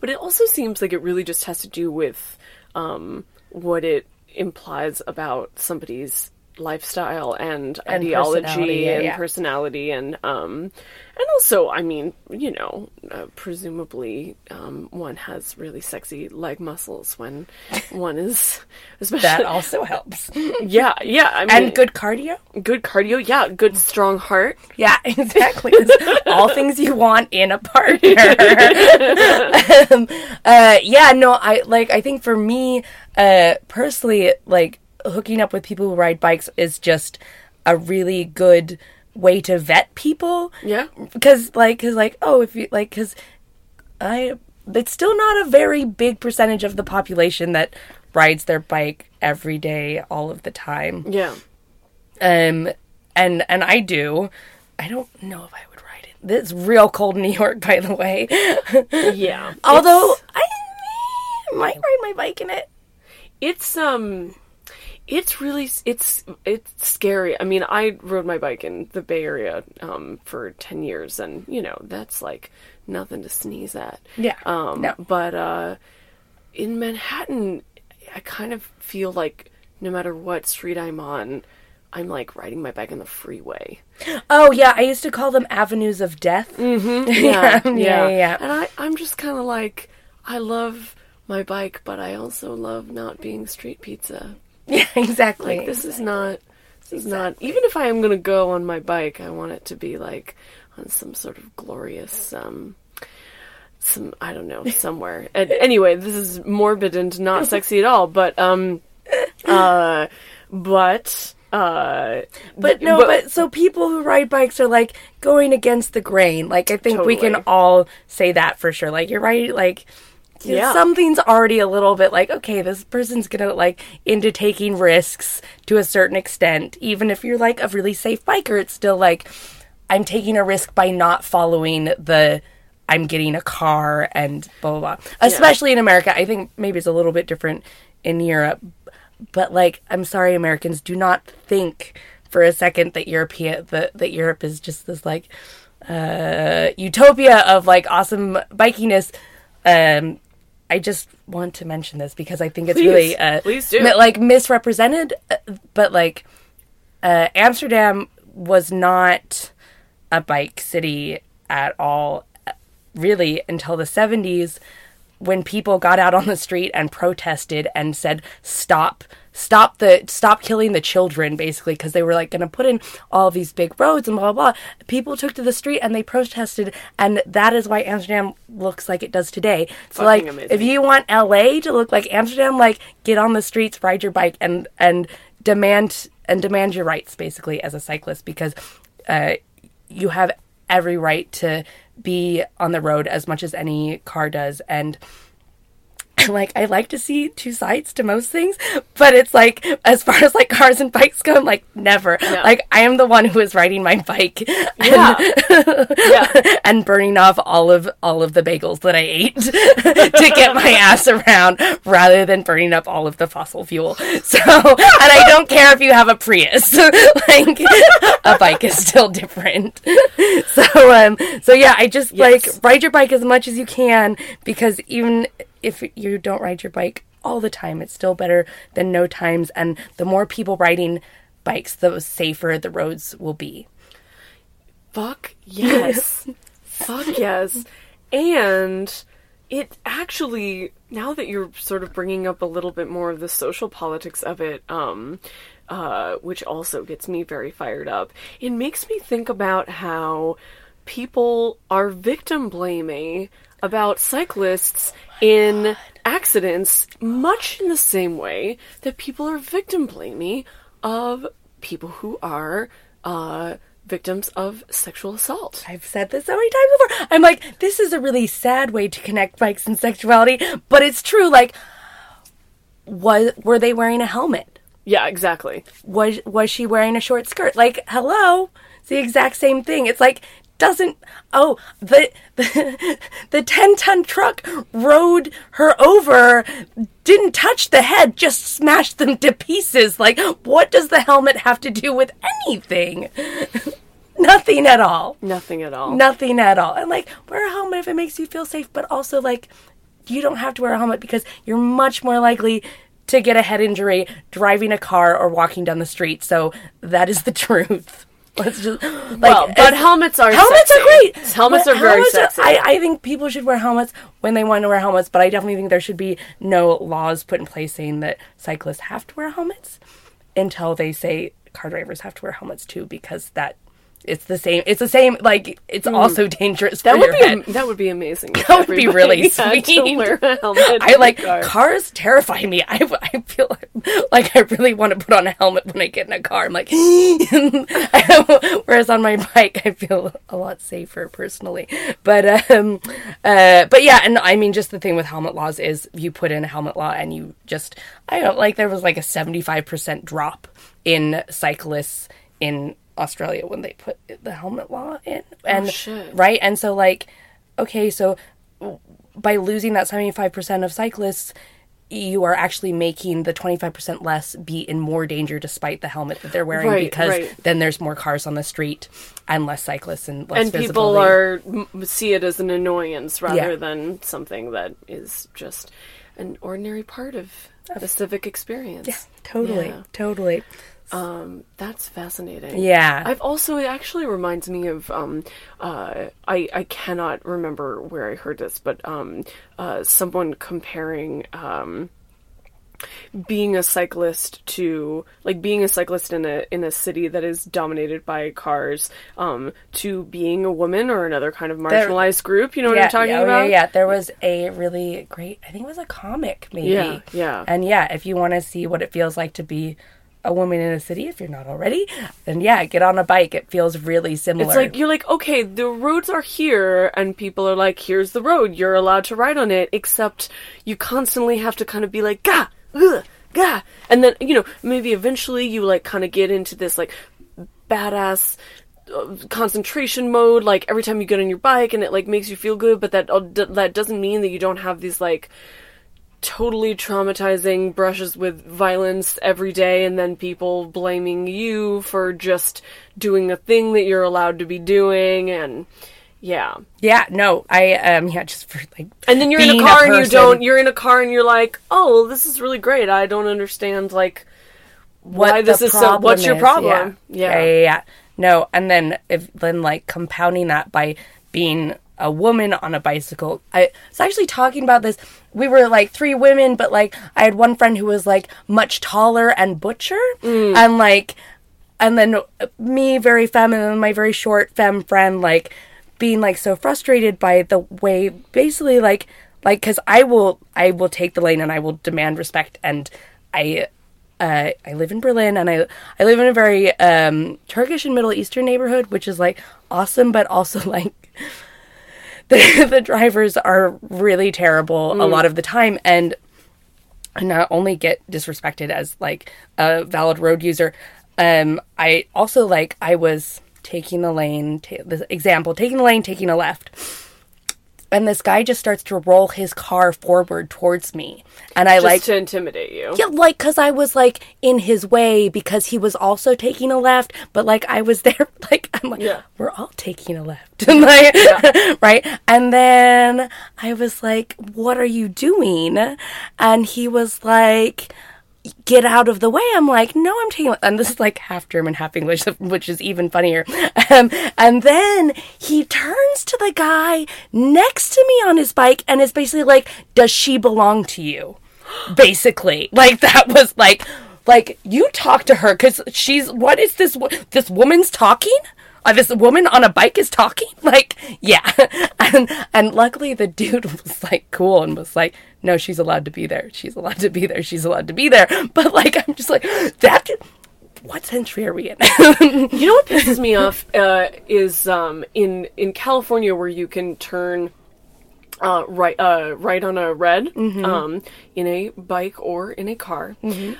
But it also seems like it really just has to do with um, what it implies about somebody's lifestyle and, And ideology personality, and yeah. personality and um and also i mean you know uh, presumably um one has really sexy leg muscles when one is especially That also helps. yeah yeah i mean and good cardio. good cardio yeah good strong heart Yeah, exactly. All things you want in a partner. um, uh, yeah, no, I like. I think for me, uh, personally, like hooking up with people who ride bikes is just a really good way to vet people. Yeah. because like, because like, oh, if you like, because I, it's still not a very big percentage of the population that rides their bike every day, all of the time yeah um and and i do i don't know if i would ride it it's real cold new york by the way yeah although I might ride my bike in it. It's um it's really it's it's scary. I mean, I rode my bike in the Bay Area um for 10 years and, you know, that's like nothing to sneeze at. Yeah, Um no. but uh in Manhattan I kind of feel like no matter what street I'm on, I'm like riding my bike on the freeway. Oh yeah, I used to call them avenues of death. Mm-hmm. Yeah, yeah, yeah, yeah. And I, I'm just kind of like, I love my bike, but I also love not being street pizza. Yeah, exactly. Like this is not, this is not. Even if I am gonna go on my bike, I want it to be like on some sort of glorious, um, some I don't know somewhere. and anyway, this is morbid and not sexy at all. But um, uh, but uh, But no, but, so people who ride bikes are like going against the grain. Like I think we can all say that for sure. Like you're right. Like Yeah. something's already a little bit like okay, this person's gonna like into taking risks to a certain extent. Even if you're like a really safe biker, it's still like I'm taking a risk by not following the. I'm getting a car and blah blah blah. Especially in America, I think maybe it's a little bit different in Europe but like i'm sorry americans do not think for a second that european that, that europe is just this like uh utopia of like awesome bikiness um i just want to mention this because i think it's Please. really uh Please do. like misrepresented uh, but like uh amsterdam was not a bike city at all uh, really until the 70s when people got out on the street and protested and said stop stop the stop killing the children basically because they were like going to put in all these big roads and blah blah blah people took to the street and they protested and that is why amsterdam looks like it does today so like amazing. if you want la to look like amsterdam like get on the streets ride your bike and and demand and demand your rights basically as a cyclist because uh you have every right to be on the road as much as any car does. And like I like to see two sides to most things, but it's like as far as like cars and bikes go, I'm like never. Like I am the one who is riding my bike and, yeah. and burning off all of all of the bagels that I ate to get my ass around rather than burning up all of the fossil fuel. So and I don't care if you have a Prius. like a bike is still different. So um so yeah, I just like ride your bike as much as you can because even if you don't ride your bike all the time, it's still better than no times. And the more people riding bikes, the safer the roads will be. Fuck yes. Fuck yes. And it actually, now that you're sort of bringing up a little bit more of the social politics of it, um, uh, which also gets me very fired up, it makes me think about how people are victim blaming about cyclists in accidents, much in the same way that people are victim blaming of people who are uh, victims of sexual assault. I've said this so many times before. I'm like, this is a really sad way to connect bikes and sexuality, but it's true. Like, was were they wearing a helmet? Yeah, exactly. Was was she wearing a short skirt? Like, hello, it's the exact same thing. It's like doesn't oh the the, the 10 ton truck rode her over didn't touch the head just smashed them to pieces like what does the helmet have to do with anything nothing at all Nothing at all. Nothing at all. And like, wear a helmet if it makes you feel safe, but also like, you don't have to wear a helmet because you're much more likely to get a head injury driving a car or walking down the street. So that is the truth. Let's just like, well, but helmets are helmets sexy. are great. Helmets But are very helmets sexy. I, I think people should wear helmets when they want to wear helmets, but I definitely think there should be no laws put in place saying that cyclists have to wear helmets until they say car drivers have to wear helmets too, because that it's the same. It's the same. Like it's also dangerous. That for would your be head. am- that would be amazing. That would be really sweet. wear a helmet I like car. cars terrify me. I, I feel like I really want to put on a helmet when I get in a car. I'm like, whereas on my bike, I feel a lot safer personally. But um, uh, but yeah, and I mean, just the thing with helmet laws is you put in a helmet law and you just I don't like there was like a 75 percent drop in cyclists in Australia when they put the helmet law in, oh, and shit. right, and so like, okay, so by losing that 75% of cyclists, you are actually making the 25% less be in more danger despite the helmet that they're wearing Right, because right. then there's more cars on the street and less cyclists and less and people visibility. are see it as an annoyance rather Yeah. than something that is just an ordinary part of the civic experience. yeah, totally, Yeah. totally. Um, that's fascinating. Yeah. I've also it actually reminds me of um, uh, I I cannot remember where I heard this, but um, uh, someone comparing um, being a cyclist to like being a cyclist in a in a city that is dominated by cars um, to being a woman or another kind of marginalized group. You know what I'm talking yeah, oh, about? Yeah, yeah. There was a really great, I think it was a comic, maybe. Yeah, yeah. And yeah, if you want to see what it feels like to be a woman in a city, if you're not already, then yeah, get on a bike. It feels really similar. It's like you're like, okay, the roads are here, and people are like, here's the road, you're allowed to ride on it, except you constantly have to kind of be like, gah, ugh, gah, and then you know maybe eventually you like kind of get into this like badass uh, concentration mode like every time you get on your bike and it like makes you feel good but that uh, that doesn't mean that you don't have these like totally traumatizing brushes with violence every day and then people blaming you for just doing a thing that you're allowed to be doing and yeah. Yeah, no, I um, yeah, just for like, and then you're in a car and you don't you're in a car and you're like oh this is really great. I don't understand like what why this is so what's your problem Yeah. yeah, yeah, yeah. No, and then if then like compounding that by being a woman on a bicycle. I was actually talking about this. We were like three women, but like I had one friend who was like much taller and butcher, and like, and then me, very feminine, and my very short femme friend, like being like so frustrated by the way, basically like, like because I will, I will take the lane and I will demand respect, and I uh, I live in Berlin and I I live in a very um, Turkish and Middle Eastern neighborhood, which is like awesome, but also like the the drivers are really terrible a lot of the time, and not only get disrespected as like a valid road user, um, I also like I was taking the lane. The example, taking the lane, taking a left. And this guy just starts to roll his car forward towards me, and I just like to intimidate you yeah, like because I was like in his way because he was also taking a left, but like I was there, like I'm like Yeah. we're all taking a left, like, right? And then I was like, "What are you doing?" And he was like. Get out of the way. I'm like, no, I'm taking, and this is like half German, half English, which is even funnier. Um, and then he turns to the guy next to me on his bike and is basically like, does she belong to you? basically like that was like like you talk to her because she's what is this this woman's talking this woman on a bike is talking? Like yeah. And and luckily the dude was like cool and was like no she's allowed to be there. She's allowed to be there. She's allowed to be there. But like i'm just like that what century are we in? You know what pisses me off uh, is um, in in California where you can turn uh, right uh, right on a red um, in a bike or in a car,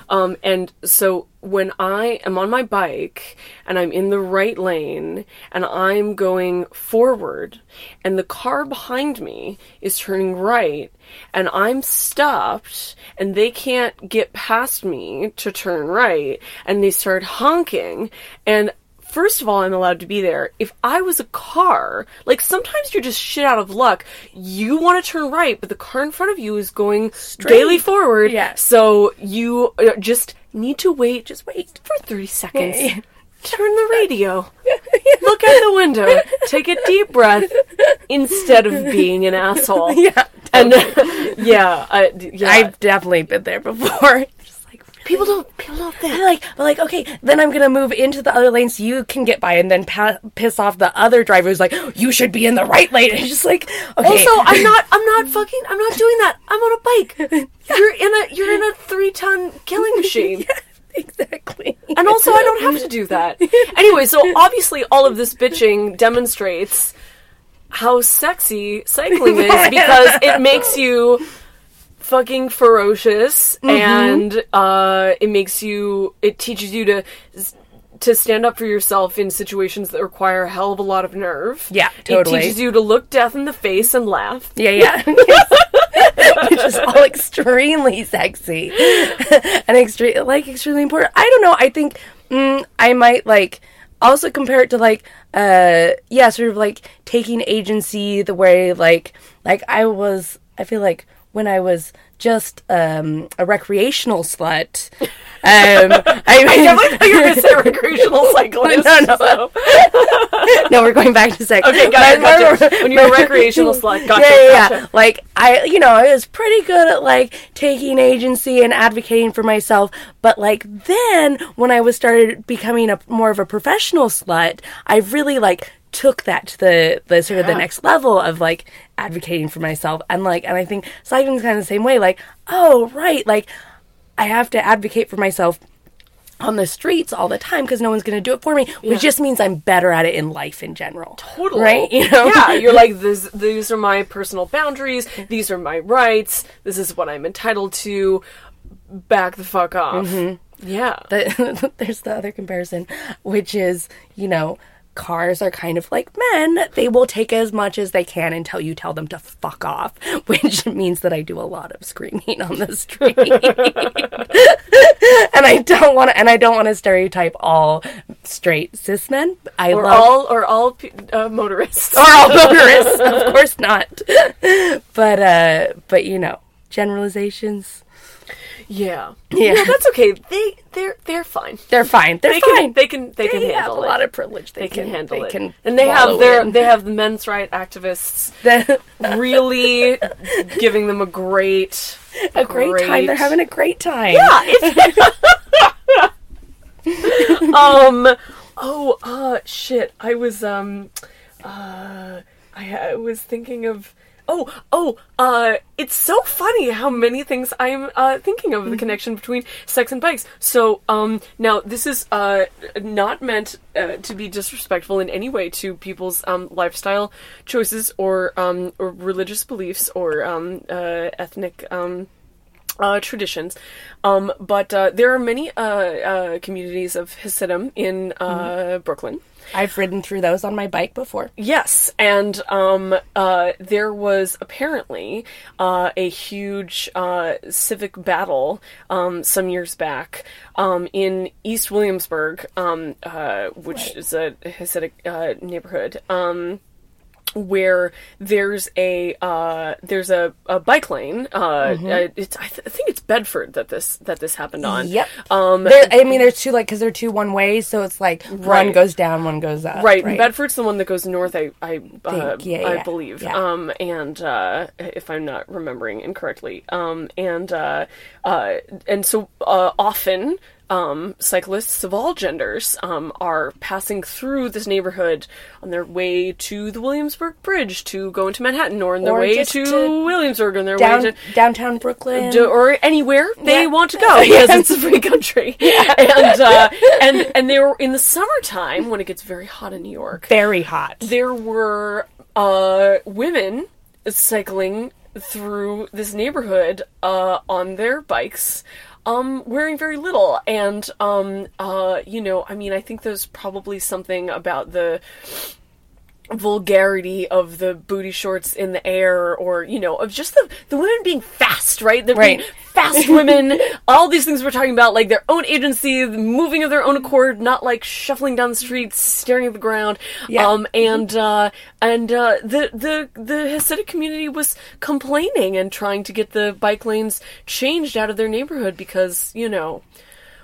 um, and so when I am on my bike and I'm in the right lane and I'm going forward and the car behind me is turning right and I'm stopped and they can't get past me to turn right and they start honking and First of all, I'm allowed to be there. If I was a car, like sometimes you're just shit out of luck. You want to turn right, but the car in front of you is going gaily forward. Yeah. So you uh, just need to wait. just wait for 30 seconds. Turn the radio. Look out the window. Take a deep breath instead of being an asshole. yeah And yeah, I, yeah. i've definitely been there before people don't people don't think. I'm like, but like, okay, then I'm gonna move into the other lane so you can get by, and then pa- piss off the other driver who's like, you should be in the right lane. And it's just like, okay, Also, I'm not. I'm not fucking. I'm not doing that. I'm on a bike. You're in a. You're in a three ton killing machine. yeah, exactly. And also, I don't have to do that. Anyway, so obviously, all of this bitching demonstrates how sexy cycling is because it makes you fucking ferocious and uh, it makes you. It teaches you to to stand up for yourself in situations that require a hell of a lot of nerve. Yeah, totally. It teaches you to look death in the face and laugh. Yeah, yeah. Which is all extremely sexy and extreme, like extremely important. I don't know. I think mm, I might like also compare it to like, uh, yeah, sort of like taking agency the way like, like I was. I feel like when I was just um, a recreational slut. Um, I, I mean, definitely thought you were going to say recreational cyclist. No, no. so- no, we're going back to sex. Okay, got it, gotcha. When you were a recreational slut, gotcha, yeah, yeah, yeah. gotcha. Like I, you know, I was pretty good at like taking agency and advocating for myself. But like then, when I was started becoming a more of a professional slut, I really like took that to the the sort of the next level of like advocating for myself and like and I think cycling's kind of the same way. Like, oh right, like I have to advocate for myself on the streets all the time because no one's going to do it for me, which just means I'm better at it in life in general. Totally. Right? You know? Yeah, you're like, this, these are my personal boundaries. These are my rights. This is what I'm entitled to. Back the fuck off. Mm-hmm. Yeah. the, there's the other comparison, which is, you know, cars are kind of like men. They will take as much as they can until you tell them to fuck off, which means that I do a lot of screaming on the street. and I don't want to, and I don't want to stereotype all straight cis men. I or love all or all uh, motorists. or all motorists, of course not. but uh, but you know, generalizations. Yeah. Yeah. No, that's okay. They they're they're fine. They're fine. They're They fine. can they can they, can have a it. lot of privilege. They, they can, handle they it. Can and they have their in. they have the men's right activists really giving them a great a great, time. They're having a great time. Yeah. um oh uh shit i was um uh i, I was thinking of oh oh uh it's so funny how many things i'm uh thinking of the connection between sex and bikes so um now this is uh not meant uh, to be disrespectful in any way to people's um lifestyle choices or um or religious beliefs or um uh ethnic um uh, traditions. Um, but uh, there are many uh, uh, communities of Hasidim in uh, Brooklyn. I've ridden through those on my bike before. Yes, and um, uh, there was apparently uh, a huge uh, civic battle um, some years back um, in East Williamsburg, um, uh, which is a Hasidic uh, neighborhood. Where there's a uh, there's a, a bike lane. Uh, uh, it's I, th- I think it's Bedford that this that this happened on. Yep. Um, There, I mean, there's two like because they're two one ways, so it's like one goes down, one goes up. Right, Bedford's the one that goes north. I I uh, Think, yeah, I yeah, believe. yeah. Um, and uh, if I'm not remembering incorrectly, um, and uh, uh, and so uh, often. Um, cyclists of all genders um, are passing through this neighborhood on their way to the Williamsburg Bridge to go into Manhattan, or on their Or way to, to Williamsburg, on their Down way to downtown Brooklyn. to- or anywhere they Yeah. want to go because it's a free country. Yeah. And uh, and and they were in the summertime when it gets very hot in New York. very hot. There were uh, women cycling through this neighborhood uh, on their bikes. Um, wearing very little, and um, uh, you know, I mean, I think there's probably something about the vulgarity of the booty shorts in the air or you know of just the the women being fast right they're being Right. fast women all these things we're talking about like their own agency moving of their own accord not like shuffling down the streets staring at the ground Yeah. um and uh and uh the the the Hasidic community was complaining and trying to get the bike lanes changed out of their neighborhood because you know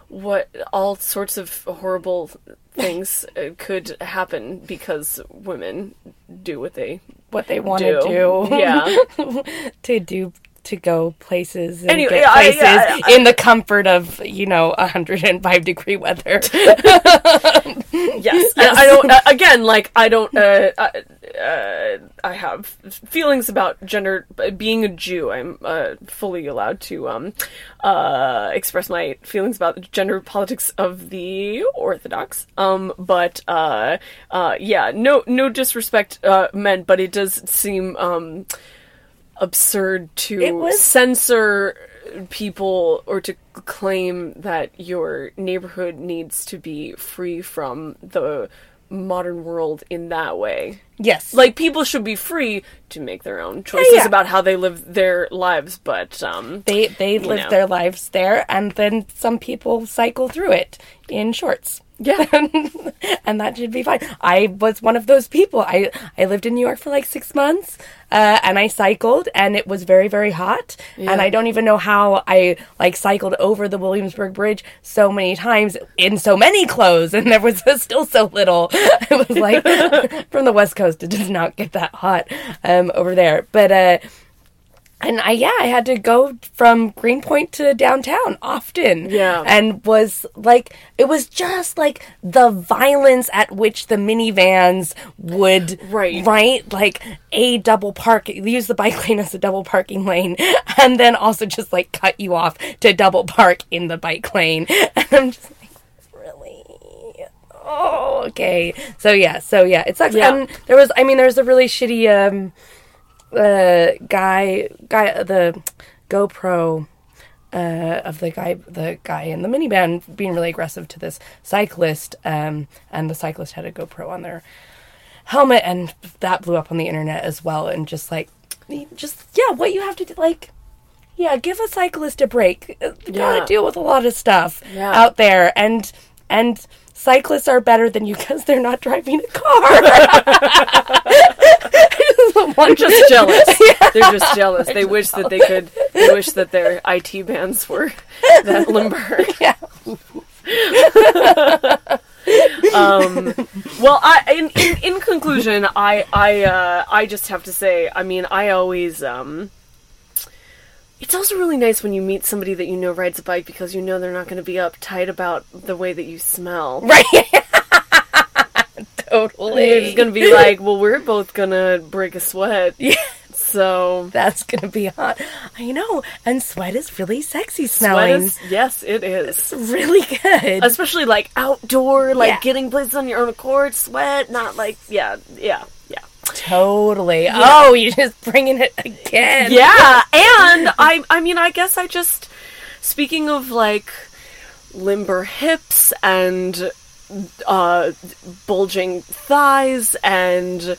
what all sorts of horrible things uh, could happen because women do what they What they want to do. do. Yeah. to do to go places and Anyway, get places yeah, I- in the comfort of you know 105 degree weather. yes, And I don't. Uh, again, like I don't. Uh, uh, I have feelings about gender. Being a Jew, I'm uh, fully allowed to um, uh, express my feelings about the gender politics of the Orthodox. Um, but uh, uh, yeah, no, no disrespect uh, meant, but it does seem um, absurd to was- censor people or to claim that your neighborhood needs to be free from the modern world in that way. Yes. Like people should be free to make their own choices yeah. about how they live their lives, but um they they live know. their lives there and then some people cycle through it in shorts. Yeah. and that should be fine. I was one of those people. I I lived in New York for like six months, uh, and I cycled, and it was very very hot. And I don't even know how I like cycled over the Williamsburg Bridge so many times in so many clothes, and there was still so little. It was like from the West Coast, it does not get that hot um, over there, but. uh and I yeah, I had to go from Greenpoint to downtown often. Yeah. And was like it was just like the violence at which the minivans would Right. right like a double park use the bike lane as a double parking lane and then also just like cut you off to double park in the bike lane. And I'm just like Oh, okay. So yeah, so yeah, it sucks. Yeah. And there was I mean there's a really shitty um uh, guy guy the GoPro uh, of the guy the guy in the minivan being really aggressive to this cyclist um, and the cyclist had a GoPro on their helmet and that blew up on the internet as well and just like just yeah what you have to do like yeah give a cyclist a break you Yeah. gotta deal with a lot of stuff Yeah. out there and and cyclists are better than you because they're not driving a car They're just jealous. They're just jealous. They wish that they could. They wish that their IT bands were that limber. Yeah. um, well, I in, in in conclusion, I I uh, I just have to say, I mean, I always um. It's also really nice when you meet somebody that you know rides a bike because you know they're not going to be uptight about the way that you smell. right totally They're going to be like, well, we're both going to break a sweat. Yeah. So That's gonna be hot. I know. And sweat is really sexy Sweat smelling. is, yes, it is. really good. Especially like outdoor, like Yeah. getting places on your own accord, sweat, not like, yeah, yeah, yeah. totally. Oh, you're just bringing it again. Yeah, and I, I mean, I guess I just, speaking of like limber hips and uh, bulging thighs and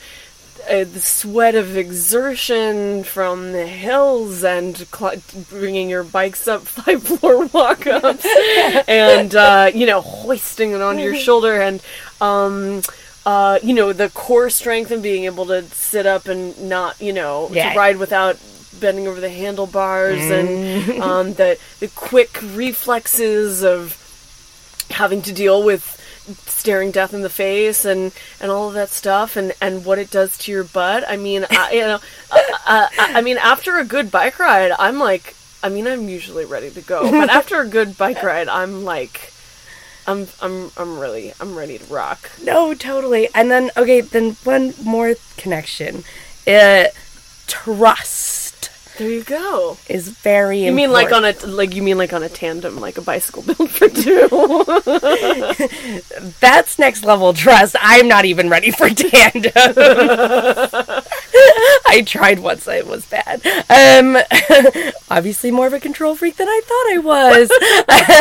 uh, the sweat of exertion from the hills and cl- bringing your bikes up five floor walk ups and uh, you know hoisting it onto your shoulder and um, uh, you know the core strength and being able to sit up and not you know Yeah. to ride without bending over the handlebars and um, the the quick reflexes of having to deal with staring death in the face and and all of that stuff and and what it does to your butt i mean I, you know uh, uh, I, I mean after a good bike ride i'm like i mean i'm usually ready to go but after a good bike ride i'm like i'm i'm i'm really i'm ready to rock No, totally. And then okay, then one more connection. Uh trust there you go is very you mean like on a like you mean like on a tandem like a bicycle built for two That's next level trust. I'm not even ready for tandem. I tried once. It was bad. Um, obviously, more of a control freak than I thought I was.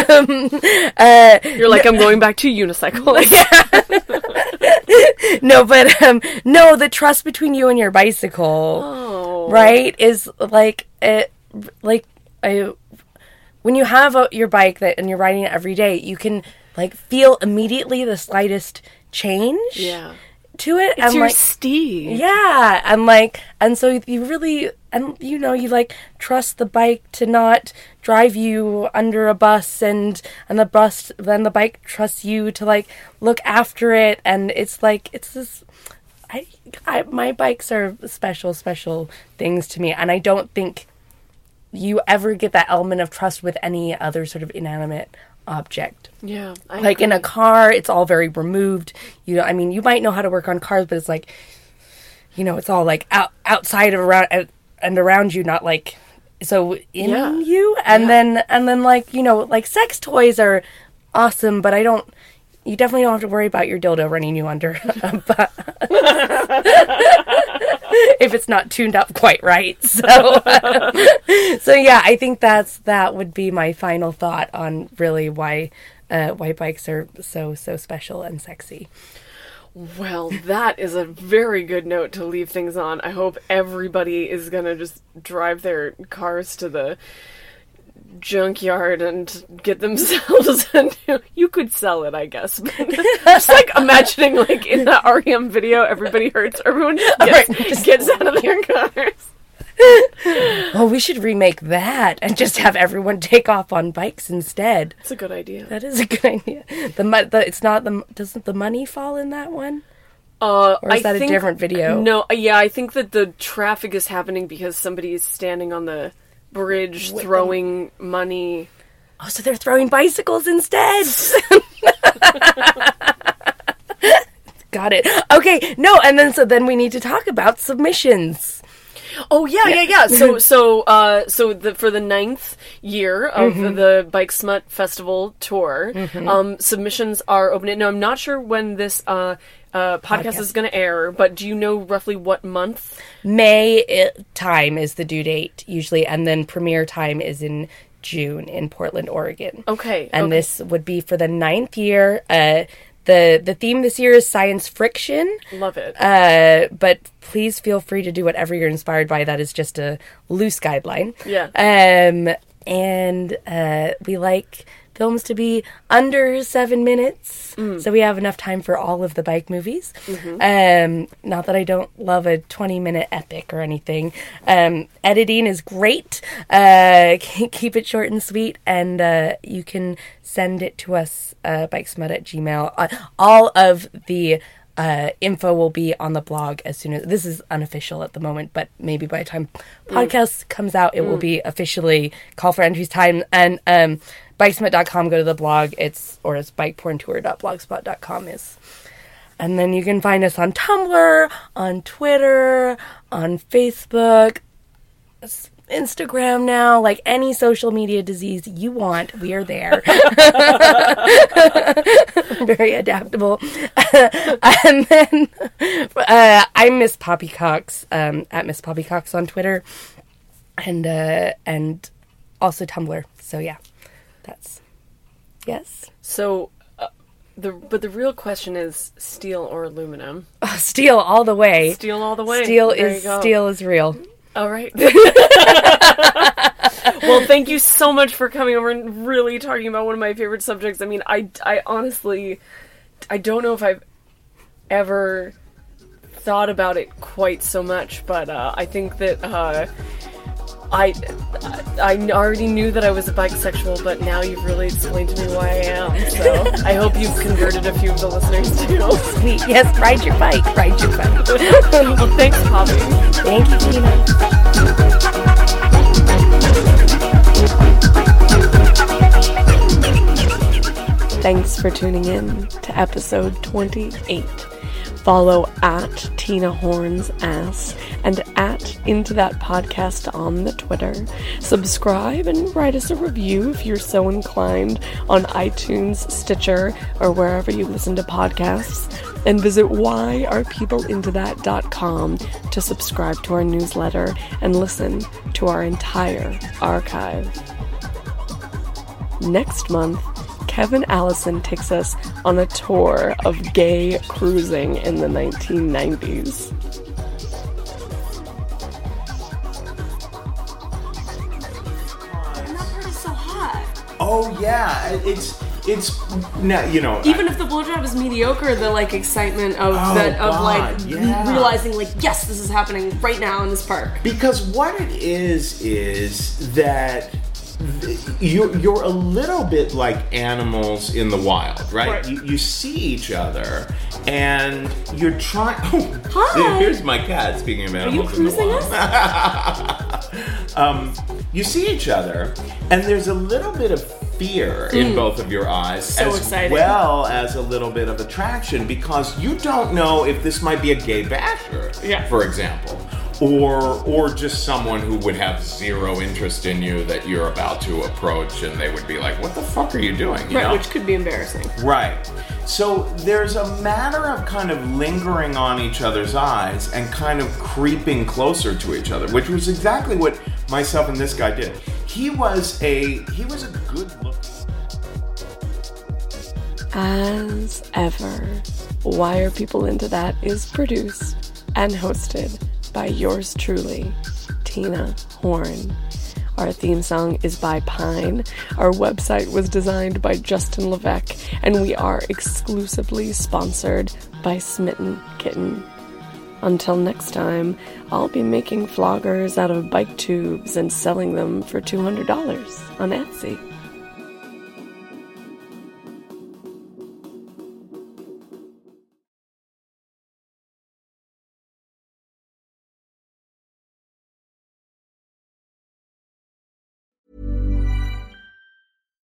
um, uh, you're like i'm going back to unicycle yeah. no, but um, no, the trust between you and your bicycle, oh right, is like it, like I, when you have a, your bike that and you're riding it every day, you can like feel immediately the slightest change. yeah To it, it's and your like steed Yeah, and like, and so you really, and you know, you like trust the bike to not drive you under a bus, and and the bus, then the bike trusts you to like look after it, and it's like it's this. I, I, my bikes are special, special things to me, and I don't think you ever get that element of trust with any other sort of inanimate object. Yeah I like in a car it's all very removed. You know i mean you might know how to work on cars but it's like you know it's all like out outside of around and- and around you not like so in Yeah. you. And Yeah. then and then like you know like sex toys are awesome but i don't you definitely don't have to worry about your dildo running you under. but if it's not tuned up quite right. So, so yeah, I think that's that would be my final thought on really why uh, why bikes are so so special and sexy. Well, that is a very good note to leave things on. I hope everybody is going to just drive their cars to the junkyard and get themselves a new. You could sell it, I guess. Just like imagining, like in that REM video, everybody hurts. Everyone just gets, Right. gets out of their cars. Well, we should remake that and just have everyone take off on bikes instead. That's a good idea. That is a good idea. The, the it's not the doesn't the money fall in that one? Uh, Or is I that a different video? No, uh, yeah, I think that the traffic is happening because somebody is standing on the bridge throwing money. Oh, so they're throwing bicycles instead. Got it. Okay, no, and then so then we need to talk about submissions. Oh yeah, yeah, yeah. So so uh so the for the ninth year of Mm-hmm. the Bike Smut Festival tour, um submissions are open. Now I'm not sure when this uh uh, podcast, is going to air, but do you know roughly what month? May i time is the due date usually, and then premiere time is in June in Portland, Oregon. Okay, and okay. this would be for the ninth year. Uh, the the theme this year is science friction. Love it. Uh, but please feel free to do whatever you're inspired by. That is just a loose guideline. Yeah. Um, and uh, we like films to be under seven minutes, Mm. so we have enough time for all of the bike movies. Mm-hmm. Um, not that I don't love a 20 minute epic or anything. Um, editing is great. Uh, keep it short and sweet, and uh, you can send it to us uh, bikesmut at gmail. Uh, all of the uh, info will be on the blog as soon as this is unofficial at the moment, but maybe by the time podcast comes out, it will be officially call for entries time. And um, bikesmut.com, go to the blog. It's or it's bikeporntour.blogspot.com is. And then you can find us on Tumblr, on Twitter, on Facebook, Instagram now, like any social media disease you want, we are there. Very adaptable. and then uh, I'm Miss Papi Coxxx um, at Miss Papi Coxxx on Twitter, and uh, and also Tumblr. So yeah, that's yes. so uh, the but the real question is steel or aluminum? Oh, steel all the way. Steel all the way. Steel There is steel is real. All right. well, thank you so much for coming over and really talking about one of my favorite subjects. I mean, I, I honestly, I don't know if I've ever thought about it quite so much, but uh, I think that uh, I, I already knew that I was a bisexual, but now you've really explained to me why I am. So I hope you've converted a few of the listeners too. Sweet. Yes, ride your bike. Ride your bike. well, thanks, Papi. Thank you, Tina. Thanks for tuning in to episode 28. Follow at Tina Horn's Ass and at Into That Podcast on the Twitter. Subscribe and write us a review if you're so inclined on iTunes, Stitcher, or wherever you listen to podcasts. And visit whyarepeopleintothat.com to subscribe to our newsletter and listen to our entire archive. Next month, Kevin Allison takes us on a tour of gay cruising in the 1990s. Oh yeah, it's it's now you know Even if the blowjob is mediocre, the like excitement of Oh, that of like yeah. realizing like yes, this is happening right now in this park. because what it is is that th- you're, you're a little bit like animals in the wild, right? Right. You, you see each other and you're trying. Oh, Hi. here's my cat. Speaking of Are you animals in the cruising wild. us? um, you see each other, and there's a little bit of fear in both of your eyes, Hmm. So as exciting. well as a little bit of attraction, because you don't know if this might be a gay basher, Yeah. for example, or or just someone who would have zero interest in you that you're about to approach and they would be like what the fuck are you doing you Right, know? which could be embarrassing. Right. So there's a matter of kind of lingering on each other's eyes and kind of creeping closer to each other, which was exactly what myself and this guy did. He was a he was a good look. As ever, Why Are People Into That is produced and hosted by yours truly, Tina Horn. Our theme song is by Pine. Our website was designed by Justin Levesque, and we are exclusively sponsored by Smitten Kitten. Until next time, I'll be making floggers out of bike tubes and selling them for $200 on Etsy.